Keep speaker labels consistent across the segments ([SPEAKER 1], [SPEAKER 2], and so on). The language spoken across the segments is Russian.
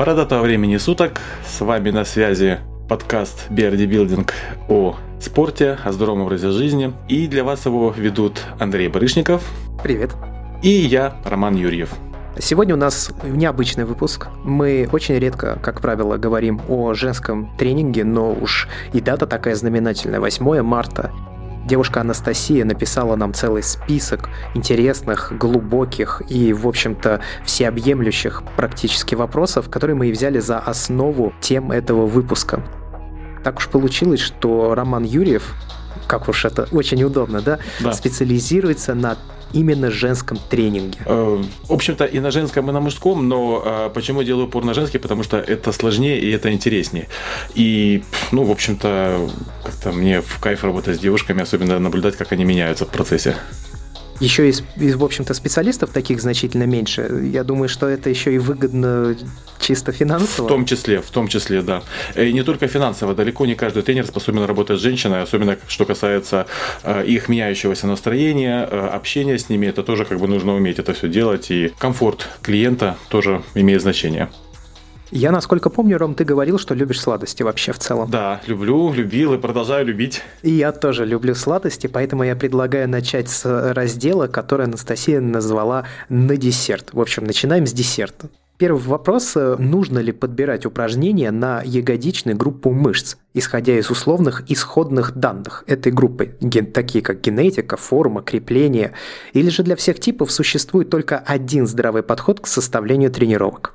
[SPEAKER 1] Бородатого времени суток. С вами на связи подкаст BRD Building о спорте, о здоровом образе жизни. И для вас его ведут Андрей Барышников.
[SPEAKER 2] Привет.
[SPEAKER 1] И я, Роман Юрьев.
[SPEAKER 2] Сегодня у нас необычный выпуск. Мы очень редко, как правило, говорим о женском тренинге, но уж и дата такая знаменательная, 8 марта. Девушка Анастасия написала нам целый список интересных, глубоких и, в общем-то, всеобъемлющих практически вопросов, которые мы и взяли за основу тем этого выпуска. Так уж получилось, что Роман Юрьев, как уж это очень удобно, да, да. специализируется на именно женском тренинге?
[SPEAKER 1] Э, в общем-то, и на женском, и на мужском, но э, почему я делаю упор на женский? Потому что это сложнее и это интереснее. И, ну, в общем-то, как-то мне в кайф работать с девушками, особенно наблюдать, как они меняются в процессе
[SPEAKER 2] еще из, из, в общем-то, специалистов таких значительно меньше. Я думаю, что это еще и выгодно чисто финансово.
[SPEAKER 1] В том числе, в том числе, да. И не только финансово. Далеко не каждый тренер способен работать с женщиной, особенно что касается э, их меняющегося настроения, э, общения с ними. Это тоже как бы нужно уметь это все делать. И комфорт клиента тоже имеет значение.
[SPEAKER 2] Я, насколько помню, Ром, ты говорил, что любишь сладости вообще в целом.
[SPEAKER 1] Да, люблю, любил и продолжаю любить.
[SPEAKER 2] И я тоже люблю сладости, поэтому я предлагаю начать с раздела, который Анастасия назвала «на десерт». В общем, начинаем с десерта. Первый вопрос. Нужно ли подбирать упражнения на ягодичную группу мышц, исходя из условных исходных данных этой группы, такие как генетика, форма, крепление, или же для всех типов существует только один здравый подход к составлению тренировок?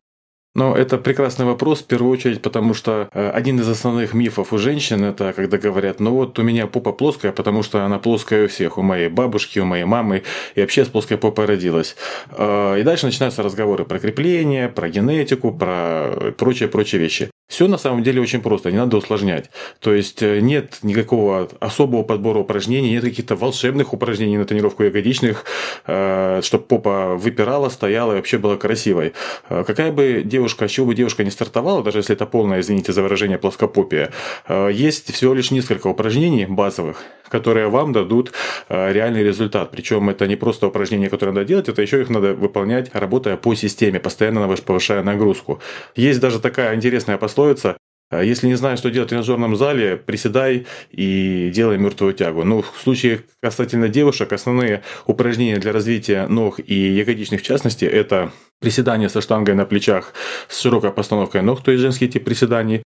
[SPEAKER 1] Но это прекрасный вопрос, в первую очередь, потому что э, один из основных мифов у женщин это когда говорят, ну вот у меня попа плоская, потому что она плоская у всех, у моей бабушки, у моей мамы, и вообще с плоской попой родилась. Э, и дальше начинаются разговоры про крепление, про генетику, про прочие-прочие вещи. Все на самом деле очень просто, не надо усложнять. То есть э, нет никакого особого подбора упражнений, нет каких-то волшебных упражнений на тренировку ягодичных, чтобы попа выпирала, стояла и вообще была красивой. Какая бы девушка с чего бы девушка не стартовала, даже если это полное, извините за выражение, плоскопопия, э, есть всего лишь несколько упражнений базовых, которые вам дадут э, реальный результат. Причем это не просто упражнения, которые надо делать, это еще их надо выполнять, работая по системе, постоянно повышая нагрузку. Есть даже такая интересная пословица если не знаешь, что делать в тренажерном зале, приседай и делай мертвую тягу. Ну, в случае касательно девушек, основные упражнения для развития ног и ягодичных в частности, это приседание со штангой на плечах с широкой постановкой ног, то есть женский тип приседаний.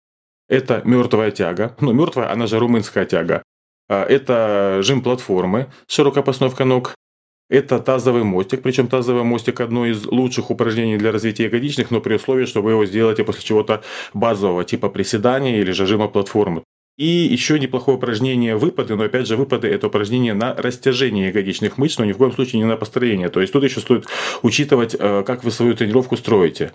[SPEAKER 1] Это мертвая тяга. Ну, мертвая, она же румынская тяга. А, это жим платформы с широкой постановкой ног. Это тазовый мостик, причем тазовый мостик одно из лучших упражнений для развития ягодичных, но при условии, что вы его сделаете после чего-то базового, типа приседания или же жима платформы. И еще неплохое упражнение выпады, но опять же выпады это упражнение на растяжение ягодичных мышц, но ни в коем случае не на построение. То есть тут еще стоит учитывать, э, как вы свою тренировку строите.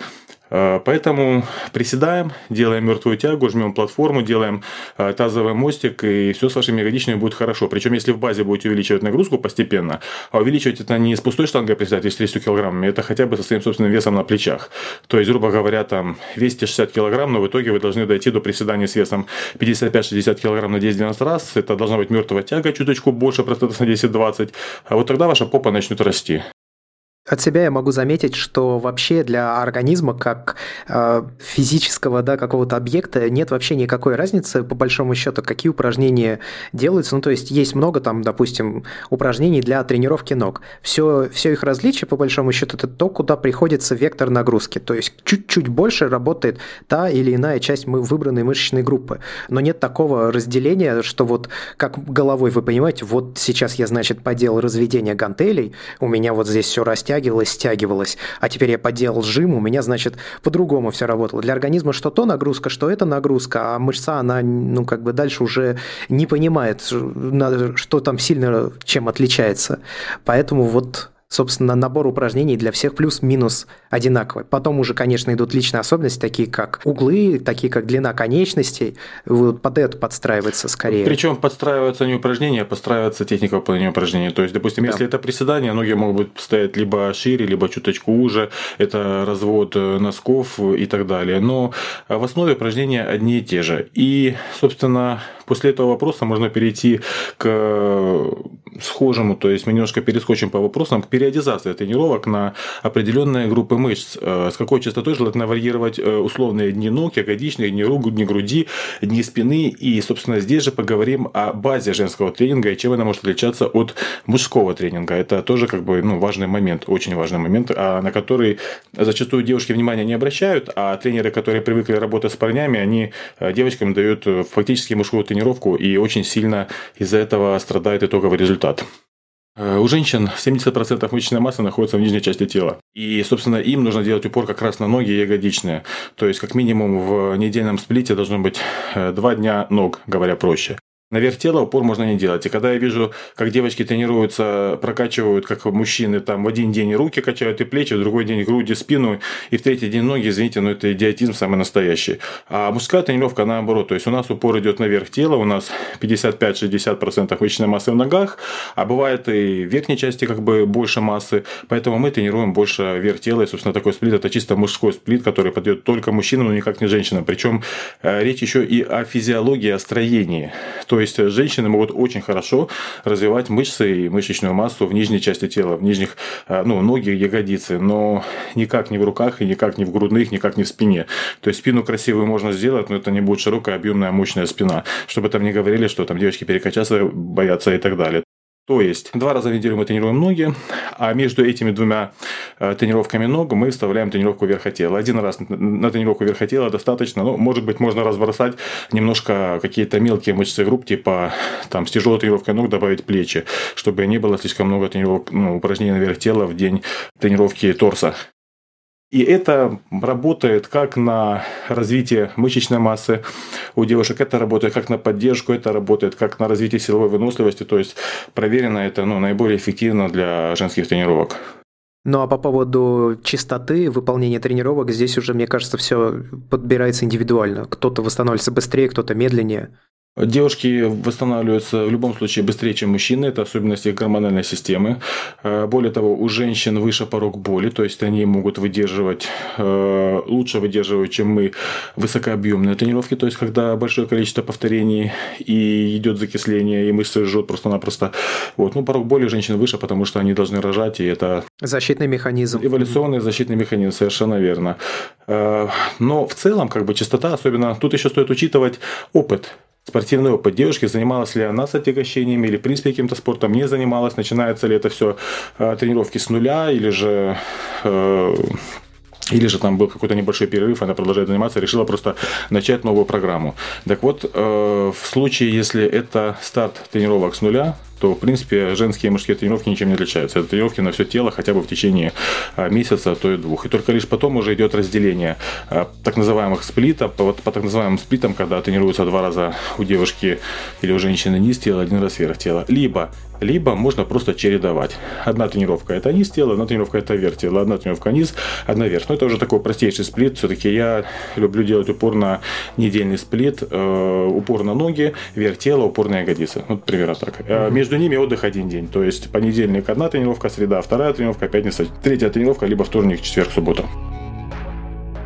[SPEAKER 1] Э, поэтому приседаем, делаем мертвую тягу, жмем платформу, делаем э, тазовый мостик, и все с вашими ягодичными будет хорошо. Причем, если в базе будете увеличивать нагрузку постепенно, а увеличивать это не с пустой штангой приседать, с 30 килограммами, это хотя бы со своим собственным весом на плечах. То есть, грубо говоря, там весите 60 килограмм, но в итоге вы должны дойти до приседания с весом 55-60 килограмм на 10-12 раз. Это должна быть мертвая тяга, чуточку больше, процентов на 10-20. А вот тогда ваша попа начнет расти.
[SPEAKER 2] От себя я могу заметить, что вообще для организма как э, физического да, какого-то объекта нет вообще никакой разницы, по большому счету, какие упражнения делаются. Ну, то есть есть много там, допустим, упражнений для тренировки ног. Все, все их различие, по большому счету, это то, куда приходится вектор нагрузки. То есть чуть-чуть больше работает та или иная часть выбранной мышечной группы. Но нет такого разделения, что вот как головой вы понимаете, вот сейчас я, значит, поделал разведение гантелей, у меня вот здесь все растягивается, стягивалось, стягивалось, а теперь я поделал жим, у меня, значит, по-другому все работало. Для организма что то нагрузка, что это нагрузка, а мышца, она, ну, как бы дальше уже не понимает, что там сильно чем отличается. Поэтому вот собственно, набор упражнений для всех плюс-минус одинаковый. Потом уже, конечно, идут личные особенности, такие как углы, такие как длина конечностей. Вот под это подстраивается скорее.
[SPEAKER 1] Причем подстраиваются не упражнения, а подстраивается техника выполнения упражнений. То есть, допустим, да. если это приседание, ноги могут стоять либо шире, либо чуточку уже. Это развод э, носков и так далее. Но в основе упражнения одни и те же. И, собственно, после этого вопроса можно перейти к схожему, то есть мы немножко перескочим по вопросам к периодизации тренировок на определенные группы мышц. С какой частотой желательно варьировать условные дни ног, ягодичные, дни рук, дни груди, дни спины. И, собственно, здесь же поговорим о базе женского тренинга и чем она может отличаться от мужского тренинга. Это тоже как бы ну, важный момент, очень важный момент, а на который зачастую девушки внимания не обращают, а тренеры, которые привыкли работать с парнями, они э, девочкам дают э, фактически мужскую тренировку и очень сильно из-за этого страдает итоговый результат. Э, у женщин 70% мышечной массы находится в нижней части тела. И, собственно, им нужно делать упор как раз на ноги и ягодичные. То есть, как минимум, в недельном сплите должно быть два дня ног, говоря проще. Наверх тела упор можно не делать. И когда я вижу, как девочки тренируются, прокачивают, как мужчины, там в один день руки качают и плечи, в другой день груди, спину, и в третий день ноги, извините, но это идиотизм самый настоящий. А мужская тренировка наоборот. То есть у нас упор идет наверх тела, у нас 55-60% мышечной массы в ногах, а бывает и в верхней части как бы больше массы, поэтому мы тренируем больше вверх тела, и, собственно, такой сплит это чисто мужской сплит, который подойдет только мужчинам, но никак не женщинам. Причем э, речь еще и о физиологии, о строении. То то есть женщины могут очень хорошо развивать мышцы и мышечную массу в нижней части тела, в нижних, э, ну, ноги, ягодицы, но никак не в руках и никак не в грудных, никак не в спине. То есть спину красивую можно сделать, но это не будет широкая, объемная, мощная спина. Чтобы там не говорили, что там девочки перекачаться боятся и так далее. То есть два раза в неделю мы тренируем ноги, а между этими двумя э, тренировками ног мы вставляем тренировку верха тела. Один раз на тренировку верха тела достаточно, ну, может быть, можно разбросать немножко какие-то мелкие мышцы групп, типа там с тяжелой тренировкой ног добавить плечи, чтобы не было слишком много тренировок, ну, упражнений наверх тела в день тренировки торса. И это работает как на развитие мышечной массы у девушек, это работает как на поддержку, это работает как на развитие силовой выносливости. То есть проверено это ну, наиболее эффективно для женских тренировок.
[SPEAKER 2] Ну а по поводу чистоты выполнения тренировок, здесь уже, мне кажется, все подбирается индивидуально. Кто-то восстанавливается быстрее, кто-то медленнее.
[SPEAKER 1] Девушки восстанавливаются в любом случае быстрее, чем мужчины. Это особенность их гормональной системы. Э, более того, у женщин выше порог боли, то есть они могут выдерживать, э, лучше выдерживать, чем мы, высокообъемные тренировки. То есть, когда большое количество повторений и идет закисление, и мышцы жжет просто-напросто. Вот. Ну, порог боли у женщин выше, потому что они должны рожать, и это...
[SPEAKER 2] Защитный механизм.
[SPEAKER 1] Эволюционный защитный механизм, совершенно верно. Э, но в целом, как бы, частота, особенно тут еще стоит учитывать опыт спортивный опыт девушки, занималась ли она с отягощениями или, в принципе, каким-то спортом не занималась, начинается ли это все э, тренировки с нуля, или же э, или же там был какой-то небольшой перерыв, она продолжает заниматься, решила просто начать новую программу. Так вот, э, в случае, если это старт тренировок с нуля, то, в принципе, женские и мужские тренировки ничем не отличаются. Это тренировки на все тело хотя бы в течение а, месяца, а то и двух. И только лишь потом уже идет разделение а, так называемых сплитов. По, по так называемым сплитам, когда тренируются два раза у девушки или у женщины низ тела, один раз вверх тела. Либо либо можно просто чередовать. Одна тренировка это низ тела, одна тренировка это верх тела, одна тренировка низ, одна верх. Но это уже такой простейший сплит. Все-таки я люблю делать упор на недельный сплит, э, упор на ноги, верх тела, упор на ягодицы. Вот примерно так. Mm-hmm. Между ними отдых один день. То есть понедельник одна тренировка, среда вторая тренировка, пятница третья тренировка, либо вторник, четверг, суббота.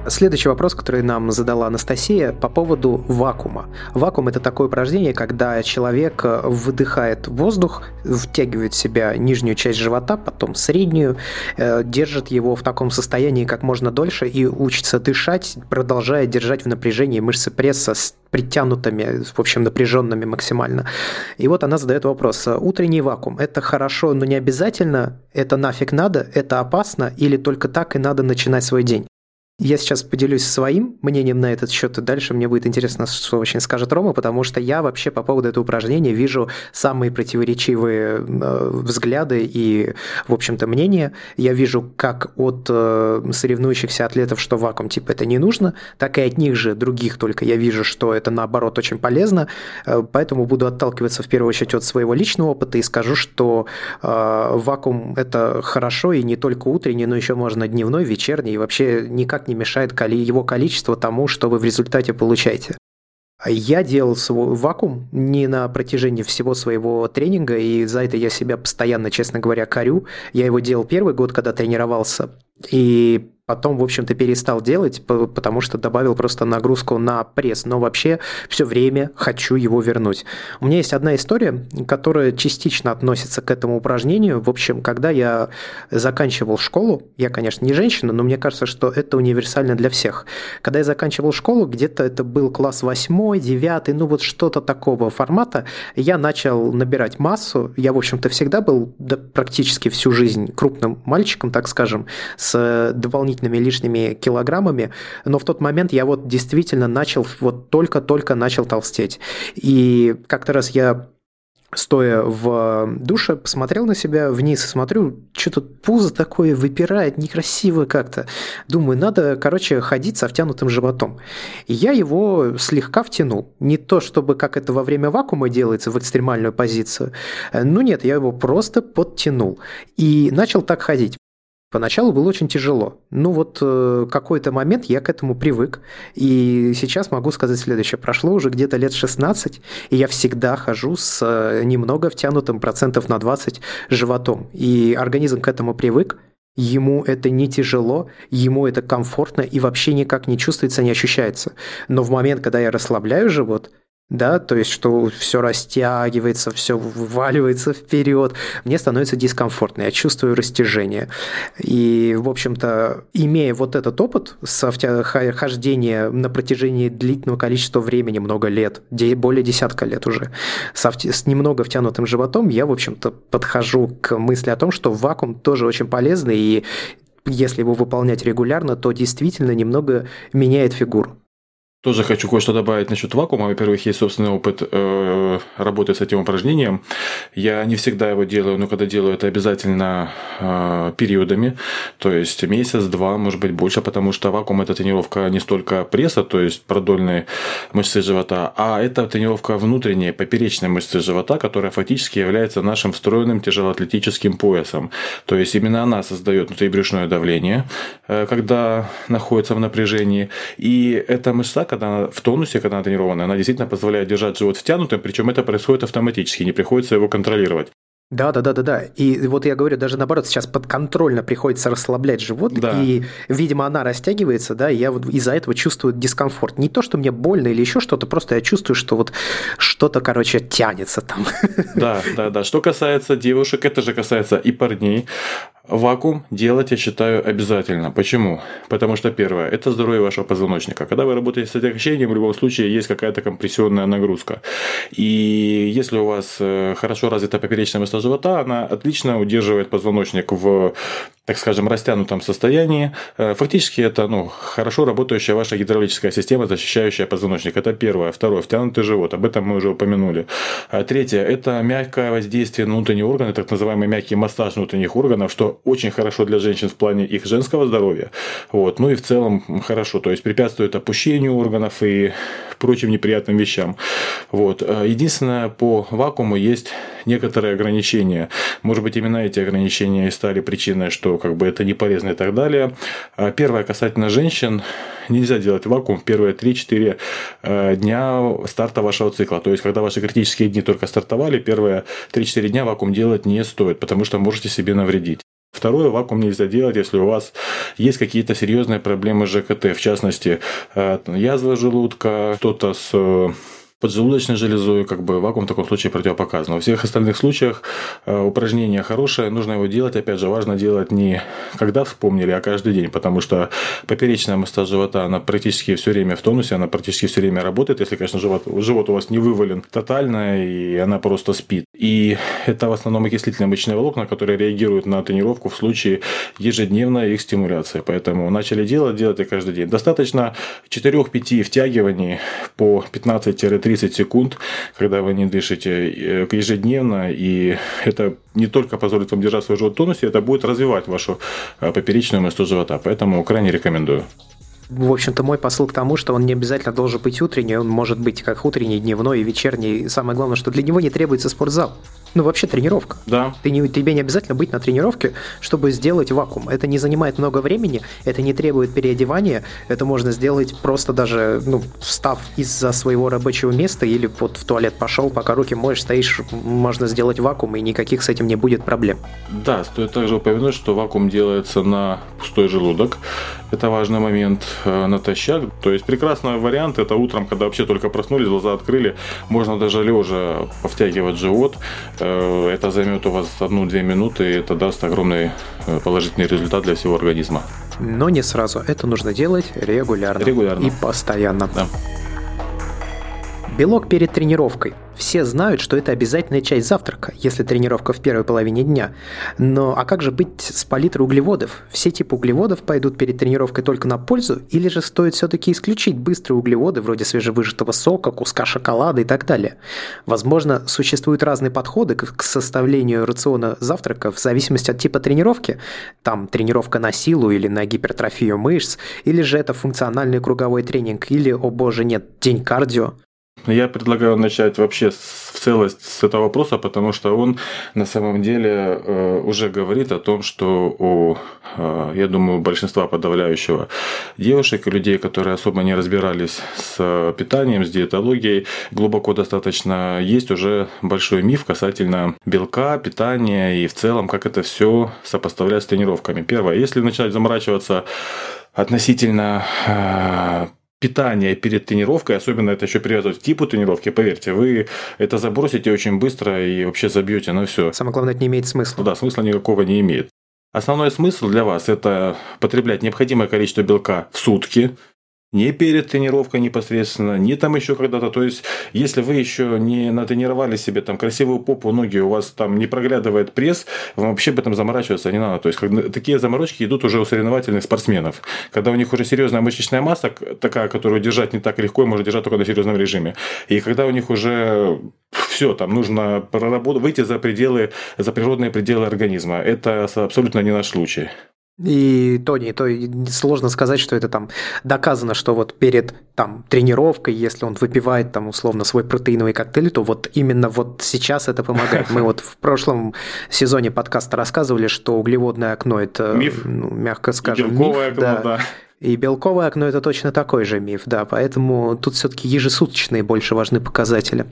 [SPEAKER 2] Следующий вопрос, который нам задала Анастасия по поводу вакуума. Вакуум – это такое упражнение, когда человек э, выдыхает воздух, втягивает в себя нижнюю часть живота, потом среднюю, э, держит его в таком состоянии как можно дольше и учится дышать, продолжая держать в напряжении мышцы пресса с притянутыми, в общем, напряженными максимально. И вот она задает вопрос. Утренний вакуум – это хорошо, но не обязательно? Это нафиг надо? Это опасно? Или только так и надо начинать свой день? Я сейчас поделюсь своим мнением на этот счет, и дальше мне будет интересно, что очень скажет Рома, потому что я вообще по поводу этого упражнения вижу самые противоречивые э, взгляды и, в общем-то, мнения. Я вижу как от э, соревнующихся атлетов, что вакуум типа это не нужно, так и от них же других только я вижу, что это наоборот очень полезно, э, поэтому буду отталкиваться в первую очередь от своего личного опыта и скажу, что вакуум это хорошо и не только утренний, но еще можно дневной, вечерний и вообще никак никак не мешает его количество тому, что вы в результате получаете. Я делал свой вакуум не на протяжении всего своего тренинга, и за это я себя постоянно, честно говоря, корю. Я его делал первый год, когда тренировался, и потом, в общем-то, перестал делать, потому что добавил просто нагрузку на пресс. Но вообще все время хочу его вернуть. У меня есть одна история, которая частично относится к этому упражнению. В общем, когда я заканчивал школу, я, конечно, не женщина, но мне кажется, что это универсально для всех. Когда я заканчивал школу, где-то это был класс 8, 9, ну вот что-то такого формата, я начал набирать массу. Я, в общем-то, всегда был да, практически всю жизнь крупным мальчиком, так скажем, с дополнительными лишними килограммами, но в тот момент я вот действительно начал, вот только-только начал толстеть. И как-то раз я стоя в душе, посмотрел на себя вниз смотрю, что-то пузо такое выпирает, некрасиво как-то. Думаю, надо, короче, ходить со втянутым животом. И я его слегка втянул. Не то, чтобы как это во время вакуума делается, в экстремальную позицию. Ну нет, я его просто подтянул. И начал так ходить. Поначалу было очень тяжело. Ну вот э, какой-то момент я к этому привык. И сейчас могу сказать следующее. Прошло уже где-то лет 16, и я всегда хожу с э, немного втянутым процентов на 20 животом. И организм к этому привык. Ему это не тяжело, ему это комфортно и вообще никак не чувствуется, не ощущается. Но в момент, когда я расслабляю живот – да, то есть что все растягивается, все вываливается вперед, мне становится дискомфортно, я чувствую растяжение. И, в общем-то, имея вот этот опыт хождения на протяжении длительного количества времени, много лет, более десятка лет уже, с немного втянутым животом, я, в общем-то, подхожу к мысли о том, что вакуум тоже очень полезный, и если его выполнять регулярно, то действительно немного меняет фигуру.
[SPEAKER 1] Тоже хочу кое-что добавить насчет вакуума. Во-первых, есть собственный опыт э, работы с этим упражнением. Я не всегда его делаю, но когда делаю, это обязательно э, периодами. То есть месяц, два, может быть больше, потому что вакуум это тренировка не столько пресса, то есть продольные мышцы живота, а это тренировка внутренней поперечной мышцы живота, которая фактически является нашим встроенным тяжелоатлетическим поясом. То есть именно она создает внутрибрюшное давление, э, когда находится в напряжении. И эта мышца, когда она в тонусе, когда она тренированная, она действительно позволяет держать живот втянутым, причем это происходит автоматически, не приходится его контролировать.
[SPEAKER 2] Да, да, да, да, да. И вот я говорю, даже наоборот, сейчас подконтрольно приходится расслаблять живот, да. и, видимо, она растягивается, да, и я вот из-за этого чувствую дискомфорт. Не то, что мне больно или еще что-то, просто я чувствую, что вот что-то, короче, тянется там.
[SPEAKER 1] Да, да, да. Что касается девушек, это же касается и парней. Вакуум делать, я считаю, обязательно. Почему? Потому что, первое, это здоровье вашего позвоночника. Когда вы работаете с отягощением, в любом случае есть какая-то компрессионная нагрузка. И если у вас э, хорошо развита поперечная мышца живота, она отлично удерживает позвоночник в, так скажем, растянутом состоянии. Э, фактически это ну, хорошо работающая ваша гидравлическая система, защищающая позвоночник. Это первое. Второе, втянутый живот. Об этом мы уже упомянули. А третье, это мягкое воздействие на внутренние органы, так называемый мягкий массаж внутренних органов, что очень хорошо для женщин в плане их женского здоровья. Вот. Ну и в целом хорошо, то есть препятствует опущению органов и прочим неприятным вещам. Вот. Э, единственное, по вакууму есть некоторые ограничения. Может быть, именно эти ограничения и стали причиной, что как бы это не полезно и так далее. А первое касательно женщин. Нельзя делать вакуум в первые 3-4 э, дня старта вашего цикла. То есть, когда ваши критические дни только стартовали, первые 3-4 дня вакуум делать не стоит, потому что можете себе навредить. Второе, вакуум нельзя делать, если у вас есть какие-то серьезные проблемы с ЖКТ, в частности, э, язва желудка, кто-то с э, поджелудочной железой, как бы вакуум в таком случае противопоказан. Во всех остальных случаях э, упражнение хорошее, нужно его делать, опять же, важно делать не когда вспомнили, а каждый день, потому что поперечная мышца живота, она практически все время в тонусе, она практически все время работает, если, конечно, живот, живот у вас не вывален тотально, и она просто спит. И это в основном окислительные мышечные волокна, которые реагируют на тренировку в случае ежедневной их стимуляции. Поэтому начали делать, делайте каждый день. Достаточно 4-5 втягиваний по 15-30 30 секунд, когда вы не дышите э, ежедневно, и это не только позволит вам держать свой живот в тонусе, это будет развивать вашу э, поперечную мышцу живота. Поэтому крайне рекомендую.
[SPEAKER 2] В общем-то, мой посыл к тому, что он не обязательно должен быть утренний, он может быть как утренний, дневной и вечерний. И самое главное, что для него не требуется спортзал. Ну, вообще тренировка.
[SPEAKER 1] Да.
[SPEAKER 2] Ты не, тебе не обязательно быть на тренировке, чтобы сделать вакуум. Это не занимает много времени, это не требует переодевания, это можно сделать просто даже, ну, встав из-за своего рабочего места или вот в туалет пошел, пока руки моешь, стоишь, можно сделать вакуум, и никаких с этим не будет проблем.
[SPEAKER 1] Да, стоит также упомянуть, что вакуум делается на пустой желудок. Это важный момент натощак. То есть прекрасный вариант это утром, когда вообще только проснулись, глаза открыли, можно даже лежа повтягивать живот. Э, это займет у вас одну-две минуты, и это даст огромный э, положительный результат для всего организма.
[SPEAKER 2] Но не сразу. Это нужно делать регулярно.
[SPEAKER 1] Регулярно.
[SPEAKER 2] И постоянно.
[SPEAKER 1] Да.
[SPEAKER 2] Белок перед тренировкой. Все знают, что это обязательная часть завтрака, если тренировка в первой половине дня. Но а как же быть с палитрой углеводов? Все типы углеводов пойдут перед тренировкой только на пользу, или же стоит все-таки исключить быстрые углеводы, вроде свежевыжатого сока, куска шоколада и так далее? Возможно, существуют разные подходы к составлению рациона завтрака в зависимости от типа тренировки. Там тренировка на силу или на гипертрофию мышц, или же это функциональный круговой тренинг, или, о боже, нет, день кардио.
[SPEAKER 1] Я предлагаю начать вообще в целость с этого вопроса, потому что он на самом деле э, уже говорит о том, что у, э, я думаю, большинства подавляющего девушек и людей, которые особо не разбирались с питанием, с диетологией, глубоко достаточно есть уже большой миф касательно белка, питания и в целом, как это все сопоставлять с тренировками. Первое, если начать заморачиваться относительно э, питание перед тренировкой, особенно это еще привязывать к типу тренировки, поверьте, вы это забросите очень быстро и вообще забьете на все.
[SPEAKER 2] Самое главное, это не имеет смысла.
[SPEAKER 1] Да, смысла никакого не имеет. Основной смысл для вас – это потреблять необходимое количество белка в сутки, не перед тренировкой непосредственно, не там еще когда-то. То есть, если вы еще не натренировали себе там красивую попу, ноги, у вас там не проглядывает пресс, вам вообще об этом заморачиваться не надо. То есть, когда, такие заморочки идут уже у соревновательных спортсменов. Когда у них уже серьезная мышечная масса, такая, которую держать не так легко, и может держать только на серьезном режиме. И когда у них уже все, там нужно проработать, выйти за пределы, за природные пределы организма. Это абсолютно не наш случай.
[SPEAKER 2] И то не то сложно сказать, что это там доказано, что вот перед там тренировкой, если он выпивает там условно свой протеиновый коктейль, то вот именно вот сейчас это помогает. Мы вот в прошлом сезоне подкаста рассказывали, что углеводное окно это
[SPEAKER 1] миф,
[SPEAKER 2] ну, мягко скажем,
[SPEAKER 1] белковое
[SPEAKER 2] миф,
[SPEAKER 1] окно, да. да.
[SPEAKER 2] И белковое окно это точно такой же миф, да, поэтому тут все-таки ежесуточные больше важны показатели.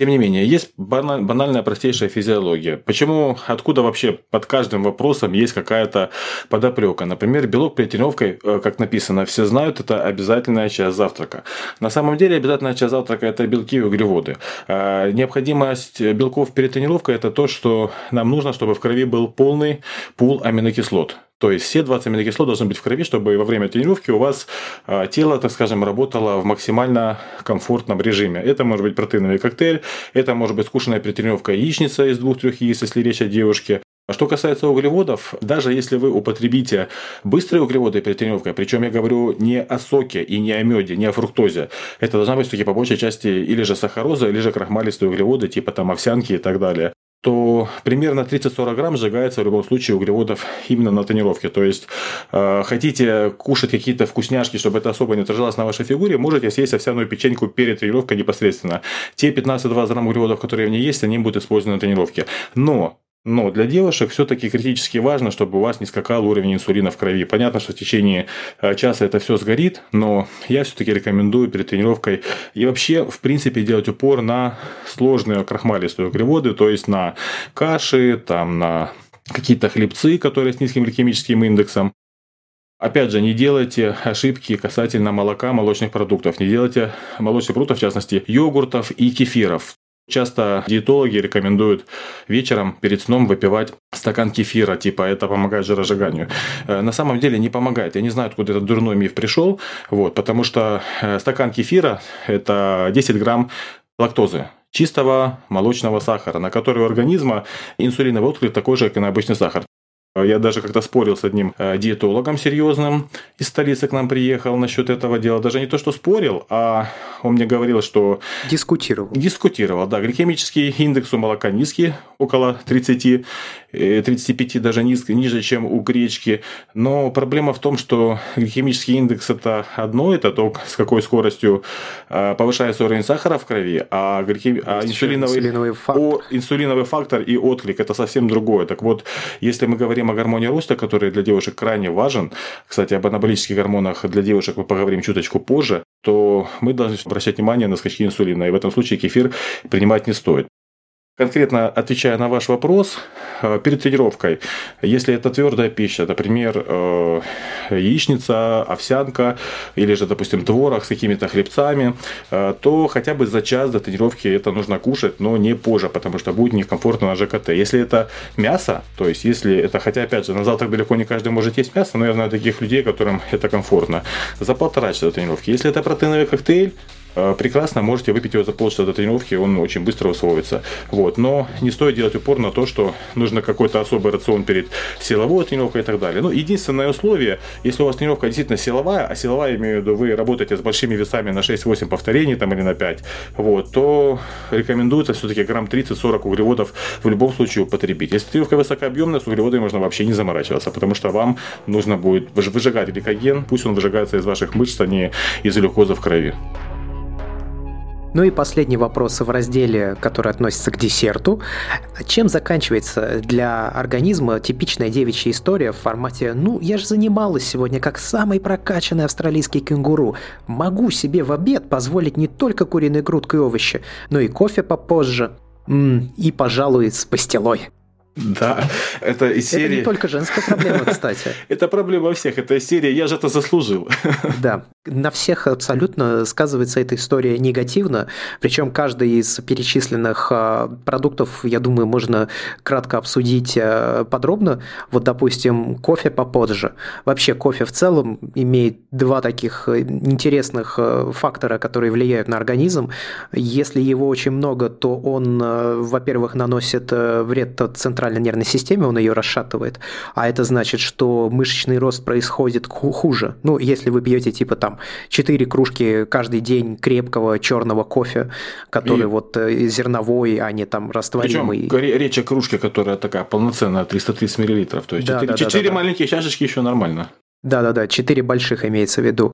[SPEAKER 1] Тем не менее, есть банальная простейшая физиология. Почему, откуда вообще под каждым вопросом есть какая-то подоплека? Например, белок при тренировке, э, как написано, все знают, это обязательная часть завтрака. На самом деле, обязательная часть завтрака – это белки и углеводы. А, необходимость белков перед тренировкой – это то, что нам нужно, чтобы в крови был полный пул аминокислот. То есть все 20 аминокислот должны быть в крови, чтобы во время тренировки у вас а, тело, так скажем, работало в максимально комфортном режиме. Это может быть протеиновый коктейль, это может быть скушенная перетренировка яичница из двух-трех яиц, если речь о девушке. А что касается углеводов, даже если вы употребите быстрые углеводы перед тренировкой, причем я говорю не о соке и не о меде, не о фруктозе, это должна быть все-таки по большей части или же сахароза, или же крахмалистые углеводы, типа там овсянки и так далее то примерно 30-40 грамм сжигается в любом случае углеводов именно на тренировке. То есть, э, хотите кушать какие-то вкусняшки, чтобы это особо не отражалось на вашей фигуре, можете съесть овсяную печеньку перед тренировкой непосредственно. Те 15-20 грамм углеводов, которые в ней есть, они будут использованы на тренировке. Но но для девушек все-таки критически важно, чтобы у вас не скакал уровень инсулина в крови. Понятно, что в течение э, часа это все сгорит, но я все-таки рекомендую перед тренировкой и вообще, в принципе, делать упор на сложные крахмалистые углеводы, то есть на каши, там, на какие-то хлебцы, которые с низким гликемическим индексом. Опять же, не делайте ошибки касательно молока, молочных продуктов. Не делайте молочных продуктов, в частности, йогуртов и кефиров. Часто диетологи рекомендуют вечером перед сном выпивать стакан кефира, типа это помогает жиросжиганию. Э, на самом деле не помогает. Я не знаю, откуда этот дурной миф пришел, вот, потому что э, стакан кефира – это 10 грамм лактозы чистого молочного сахара, на который у организма инсулиновый отклик такой же, как и на обычный сахар. Я даже как-то спорил с одним э, диетологом серьезным из столицы к нам приехал насчет этого дела. Даже не то, что спорил, а он мне говорил, что...
[SPEAKER 2] Дискутировал.
[SPEAKER 1] Дискутировал, да. Гликемический индекс у молока низкий, около 30, 35 э, даже низ, ниже, чем у гречки. Но проблема в том, что гликемический индекс это одно, это то, с какой скоростью э, повышается уровень сахара в крови, а, гликем... а инсулиновый, инсулиновый, фактор. О, инсулиновый фактор и отклик это совсем другое. Так вот, если мы говорим говорим о гормоне роста, который для девушек крайне важен, кстати, об анаболических гормонах для девушек мы поговорим чуточку позже, то мы должны обращать внимание на скачки инсулина. И в этом случае кефир принимать не стоит. Конкретно отвечая на ваш вопрос, э, перед тренировкой, если это твердая пища, например, э, яичница, овсянка или же, допустим, творог с какими-то хлебцами, э, то хотя бы за час до тренировки это нужно кушать, но не позже, потому что будет некомфортно на ЖКТ. Если это мясо, то есть если это, хотя опять же, на завтрак далеко не каждый может есть мясо, но я знаю таких людей, которым это комфортно, за полтора часа до тренировки. Если это протеиновый коктейль, прекрасно можете выпить его за полчаса до тренировки, он очень быстро усвоится. Вот. Но не стоит делать упор на то, что нужно какой-то особый рацион перед силовой тренировкой и так далее. Ну, единственное условие, если у вас тренировка действительно силовая, а силовая, имею в виду, вы работаете с большими весами на 6-8 повторений там, или на 5, вот, то рекомендуется все-таки грамм 30-40 углеводов в любом случае употребить. Если тренировка высокообъемная, с углеводами можно вообще не заморачиваться, потому что вам нужно будет выжигать гликоген, пусть он выжигается из ваших мышц, а не из глюкозы в крови.
[SPEAKER 2] Ну и последний вопрос в разделе, который относится к десерту. Чем заканчивается для организма типичная девичья история в формате «Ну, я же занималась сегодня как самый прокачанный австралийский кенгуру. Могу себе в обед позволить не только куриной грудкой и овощи, но и кофе попозже. М-м, и, пожалуй, с пастилой».
[SPEAKER 1] Да, это из серии... Это
[SPEAKER 2] не только женская проблема, кстати.
[SPEAKER 1] Это проблема всех, это серия «Я же это заслужил».
[SPEAKER 2] Да, на всех абсолютно сказывается эта история негативно, причем каждый из перечисленных а, продуктов, я думаю, можно кратко обсудить а, подробно. Вот, допустим, кофе попозже. Вообще кофе в целом имеет два таких интересных а, фактора, которые влияют на организм. Если его очень много, то он, во-первых, наносит вред центральной нервной системе, он ее расшатывает, а это значит, что мышечный рост происходит хуже. Ну, если вы пьете типа там там 4 кружки каждый день крепкого черного кофе, который и... вот э, зерновой, а не там растворимый.
[SPEAKER 1] Причем речь о кружке, которая такая полноценная, 330 миллилитров. То есть да, 4, да, 4 да, маленькие да. чашечки еще нормально.
[SPEAKER 2] Да-да-да, 4 больших имеется в виду.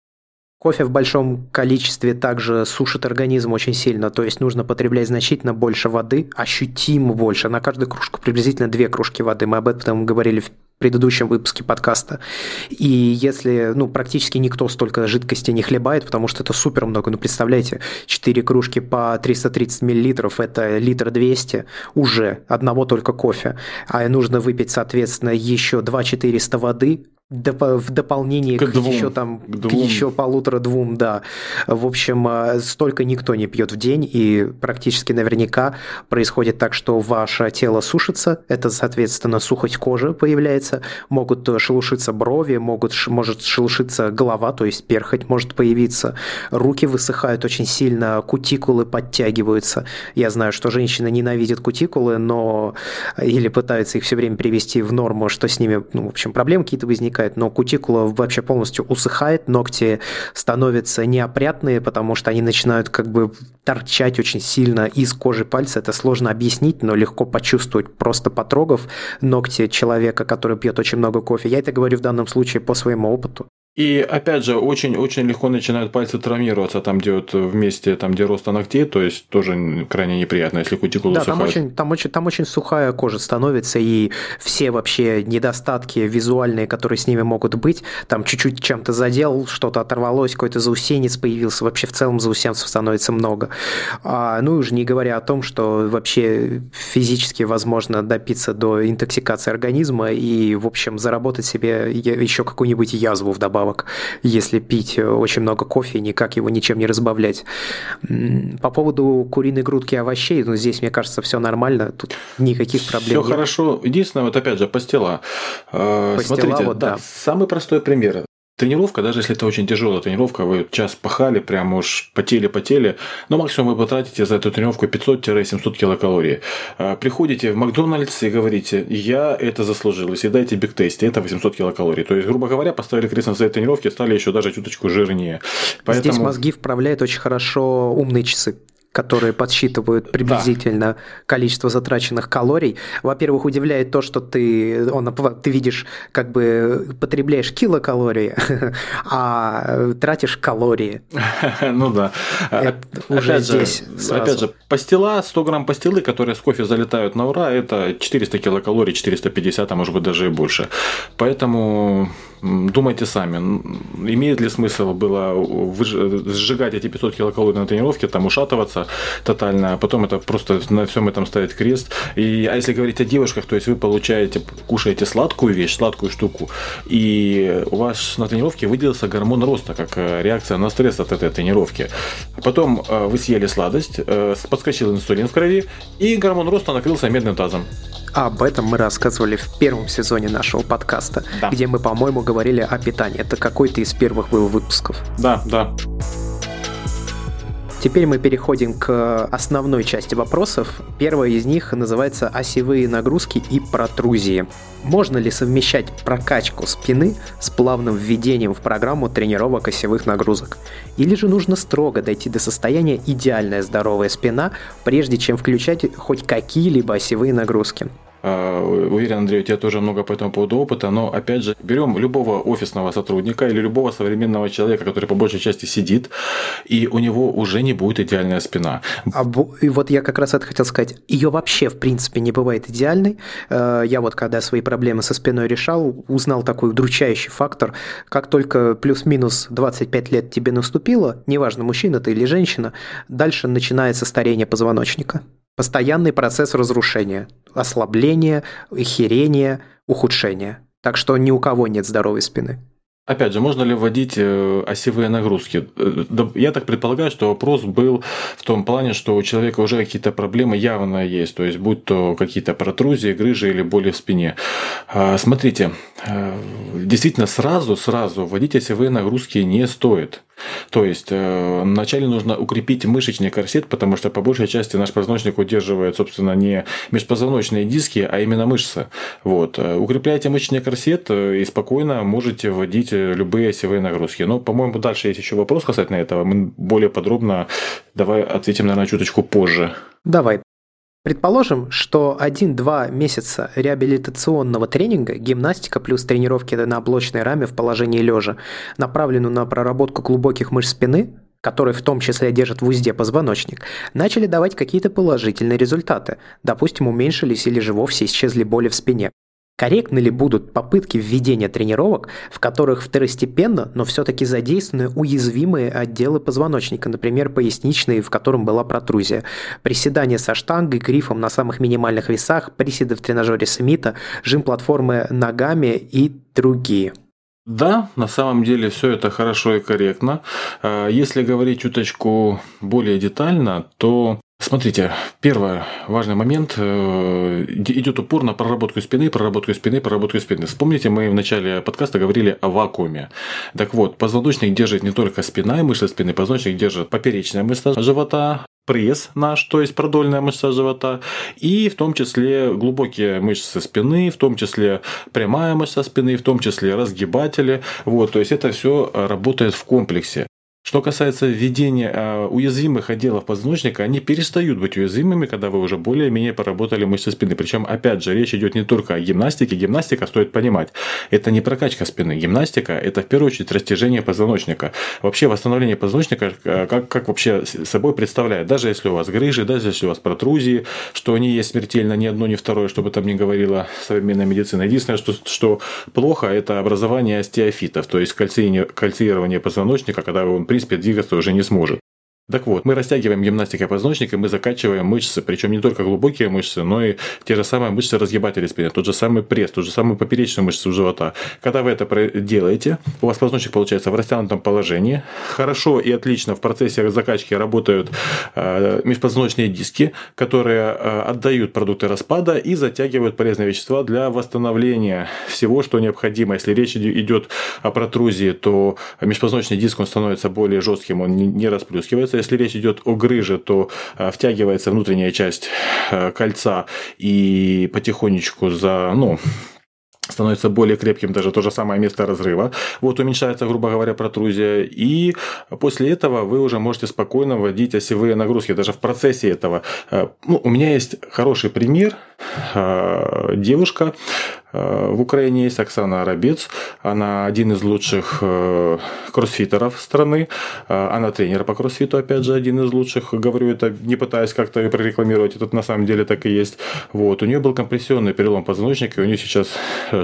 [SPEAKER 2] Кофе в большом количестве также сушит организм очень сильно, то есть нужно потреблять значительно больше воды, ощутимо больше. На каждую кружку приблизительно две кружки воды. Мы об этом говорили в предыдущем выпуске подкаста. И если, ну, практически никто столько жидкости не хлебает, потому что это супер много. Ну, представляете, 4 кружки по 330 миллилитров – это литр 200 уже одного только кофе. А нужно выпить, соответственно, еще 2 400 воды, в дополнение к, к двум, еще там к, двум. к еще полутора-двум, да. В общем, э, столько никто не пьет в день, и практически наверняка происходит так, что ваше тело сушится, это, соответственно, сухость кожи появляется, могут шелушиться брови, могут, может шелушиться голова, то есть перхоть может появиться, руки высыхают очень сильно, кутикулы подтягиваются. Я знаю, что женщины ненавидят кутикулы, но или пытаются их все время привести в норму, что с ними, ну, в общем, проблемы какие-то возникают, возникает, но кутикула вообще полностью усыхает, ногти становятся неопрятные, потому что они начинают как бы торчать очень сильно из кожи пальца. Это сложно объяснить, но легко почувствовать, просто потрогав ногти человека, который пьет очень много кофе. Я это говорю в данном случае по своему опыту.
[SPEAKER 1] И опять же, очень-очень легко начинают пальцы травмироваться, там, где вот вместе, там, где роста ногтей, то есть тоже крайне неприятно, если кутикула
[SPEAKER 2] Да, там очень, там, очень, там очень сухая кожа становится, и все вообще недостатки визуальные, которые с ними могут быть, там чуть-чуть чем-то задел, что-то оторвалось, какой-то заусенец появился, вообще в целом заусенцев становится много. А, ну и уже не говоря о том, что вообще физически возможно допиться до интоксикации организма и, в общем, заработать себе еще какую-нибудь язву вдобавок вдобавок, если пить очень много кофе и никак его ничем не разбавлять. По поводу куриной грудки и овощей, ну, здесь, мне кажется, все нормально, тут никаких проблем
[SPEAKER 1] Все хорошо. Единственное, вот опять же, пастила. Э, пастила Смотрите, вот, да, да. самый простой пример. Тренировка, даже если это очень тяжелая тренировка, вы час пахали, прям уж потели-потели, но максимум вы потратите за эту тренировку 500-700 килокалорий. А, приходите в Макдональдс и говорите, я это заслужил, и съедайте бигтесте, это 800 килокалорий. То есть, грубо говоря, поставили крест на своей тренировке, стали еще даже чуточку жирнее.
[SPEAKER 2] Поэтому... Здесь мозги вправляют очень хорошо умные часы которые подсчитывают приблизительно да. количество затраченных калорий. Во-первых, удивляет то, что ты, он, ты видишь, как бы потребляешь килокалории, а тратишь калории.
[SPEAKER 1] Ну да. Уже здесь Опять же, пастила, 100 грамм пастилы, которые с кофе залетают на ура, это 400 килокалорий, 450, а может быть даже и больше. Поэтому думайте сами, имеет ли смысл было сжигать эти 500 килокалорий на тренировке, там ушатываться тотально, а потом это просто на всем этом ставить крест. И, а если говорить о девушках, то есть вы получаете, кушаете сладкую вещь, сладкую штуку, и у вас на тренировке выделился гормон роста, как э, реакция на стресс от этой тренировки. Потом э, вы съели сладость, э, подскочил инсулин в крови, и гормон роста накрылся медным тазом.
[SPEAKER 2] Об этом мы рассказывали в первом сезоне нашего подкаста, да. где мы, по-моему, говорили о питании. Это какой-то из первых был выпусков.
[SPEAKER 1] Да, да.
[SPEAKER 2] Теперь мы переходим к основной части вопросов. Первая из них называется «Осевые нагрузки и протрузии». Можно ли совмещать прокачку спины с плавным введением в программу тренировок осевых нагрузок? Или же нужно строго дойти до состояния идеальная здоровая спина, прежде чем включать хоть какие-либо осевые нагрузки?
[SPEAKER 1] А, уверен, Андрей, у тебя тоже много по этому поводу опыта, но опять же, берем любого офисного сотрудника или любого современного человека, который по большей части сидит, и у него уже не будет идеальная спина.
[SPEAKER 2] А, и вот я как раз это хотел сказать. Ее вообще, в принципе, не бывает идеальной. Э, я вот когда свои проблемы со спиной решал, узнал такой удручающий фактор. Как только плюс-минус 25 лет тебе наступило, неважно, мужчина ты или женщина, дальше начинается старение позвоночника. Постоянный процесс разрушения, ослабления, херения, ухудшения. Так что ни у кого нет здоровой спины.
[SPEAKER 1] Опять же, можно ли вводить э, осевые нагрузки? Э, я так предполагаю, что вопрос был в том плане, что у человека уже какие-то проблемы явно есть, то есть будь то какие-то протрузии, грыжи или боли в спине. А, смотрите, э, действительно сразу, сразу вводить осевые нагрузки не стоит. То есть вначале нужно укрепить мышечный корсет, потому что по большей части наш позвоночник удерживает, собственно, не межпозвоночные диски, а именно мышцы. Вот. Укрепляйте мышечный корсет и спокойно можете вводить любые осевые нагрузки. Но, по-моему, дальше есть еще вопрос касательно этого. Мы более подробно давай ответим, наверное, чуточку позже.
[SPEAKER 2] Давай. Предположим, что 1-2 месяца реабилитационного тренинга, гимнастика плюс тренировки на блочной раме в положении лежа, направлены на проработку глубоких мышц спины, которые в том числе держат в узде позвоночник, начали давать какие-то положительные результаты. Допустим, уменьшились или же вовсе исчезли боли в спине. Корректны ли будут попытки введения тренировок, в которых второстепенно, но все-таки задействованы уязвимые отделы позвоночника, например, поясничные, в котором была протрузия, приседания со штангой, грифом на самых минимальных весах, приседы в тренажере Смита, жим платформы ногами и другие?
[SPEAKER 1] Да, на самом деле все это хорошо и корректно. А, если говорить чуточку более детально, то Смотрите, первый важный момент. Э, идет упор на проработку спины, проработку спины, проработку спины. Вспомните, мы в начале подкаста говорили о вакууме. Так вот, позвоночник держит не только спина и мышцы спины, позвоночник держит поперечная мышца живота, пресс наш, то есть продольная мышца живота, и в том числе глубокие мышцы спины, в том числе прямая мышца спины, в том числе разгибатели. Вот, то есть это все работает в комплексе. Что касается введения э, уязвимых отделов позвоночника, они перестают быть уязвимыми, когда вы уже более-менее поработали мышцы спины. Причем, опять же, речь идет не только о гимнастике. Гимнастика, стоит понимать, это не прокачка спины. Гимнастика – это в первую очередь растяжение позвоночника. Вообще восстановление позвоночника э, как, как вообще собой представляет. Даже если у вас грыжи, даже если у вас протрузии, что они есть смертельно ни одно, ни второе, чтобы там не говорила современная медицина. Единственное, что, что плохо, это образование остеофитов, то есть кальцирование позвоночника, когда он принципе, двигаться уже не сможет. Так вот, мы растягиваем гимнастикой позвоночника, мы закачиваем мышцы, причем не только глубокие мышцы, но и те же самые мышцы разгибателей спины, тот же самый пресс, тот же самый поперечную мышцу живота. Когда вы это делаете, у вас позвоночник получается в растянутом положении. Хорошо и отлично в процессе закачки работают э, межпозвоночные диски, которые э, отдают продукты распада и затягивают полезные вещества для восстановления всего, что необходимо. Если речь идет о протрузии, то межпозвоночный диск он становится более жестким, он не расплюскивается если речь идет о грыже, то э, втягивается внутренняя часть э, кольца и потихонечку за, ну, становится более крепким даже то же самое место разрыва. Вот уменьшается, грубо говоря, протрузия. И после этого вы уже можете спокойно вводить осевые нагрузки. Даже в процессе этого. Э, ну, у меня есть хороший пример. Девушка В Украине есть Оксана Арабец. Она один из лучших кроссфитеров страны. Она тренер по кроссфиту, опять же, один из лучших. Говорю это, не пытаясь как-то прорекламировать. Это на самом деле так и есть. Вот. У нее был компрессионный перелом позвоночника, и у нее сейчас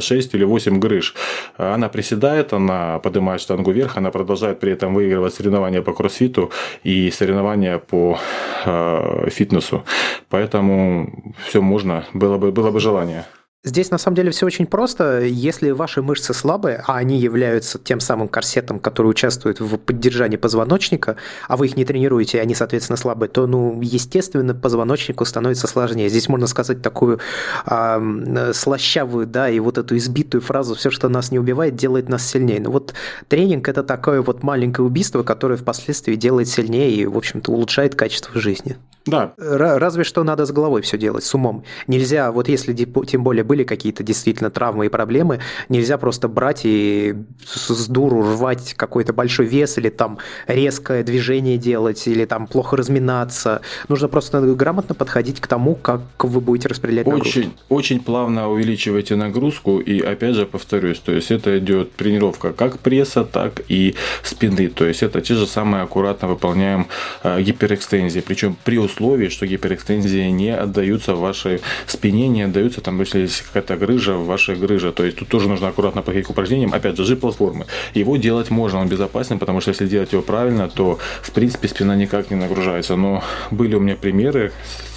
[SPEAKER 1] 6 или 8 грыж. Она приседает, она поднимает штангу вверх, она продолжает при этом выигрывать соревнования по кроссфиту и соревнования по э, фитнесу. Поэтому все можно, было бы, было бы желание.
[SPEAKER 2] Здесь на самом деле все очень просто. Если ваши мышцы слабые, а они являются тем самым корсетом, который участвует в поддержании позвоночника, а вы их не тренируете, и они, соответственно, слабые, то, ну, естественно, позвоночнику становится сложнее. Здесь можно сказать такую э, слащавую, да, и вот эту избитую фразу «все, что нас не убивает, делает нас сильнее». Ну вот тренинг – это такое вот маленькое убийство, которое впоследствии делает сильнее и, в общем-то, улучшает качество жизни.
[SPEAKER 1] Да.
[SPEAKER 2] Разве что надо с головой все делать, с умом. Нельзя, вот если тем более были какие-то действительно травмы и проблемы, нельзя просто брать и с дуру рвать какой-то большой вес или там резкое движение делать, или там плохо разминаться. Нужно просто грамотно подходить к тому, как вы будете распределять
[SPEAKER 1] нагрузку. Очень, очень плавно увеличивайте нагрузку, и опять же повторюсь, то есть это идет тренировка как пресса, так и спины. То есть это те же самые аккуратно выполняем э, гиперэкстензии. Причем при условии, что гиперэкстензии не отдаются в вашей спине, не отдаются там, если есть какая-то грыжа в вашей грыже. То есть тут тоже нужно аккуратно подходить к упражнениям. Опять же, G-платформы. Его делать можно, он безопасен, потому что если делать его правильно, то в принципе спина никак не нагружается. Но были у меня примеры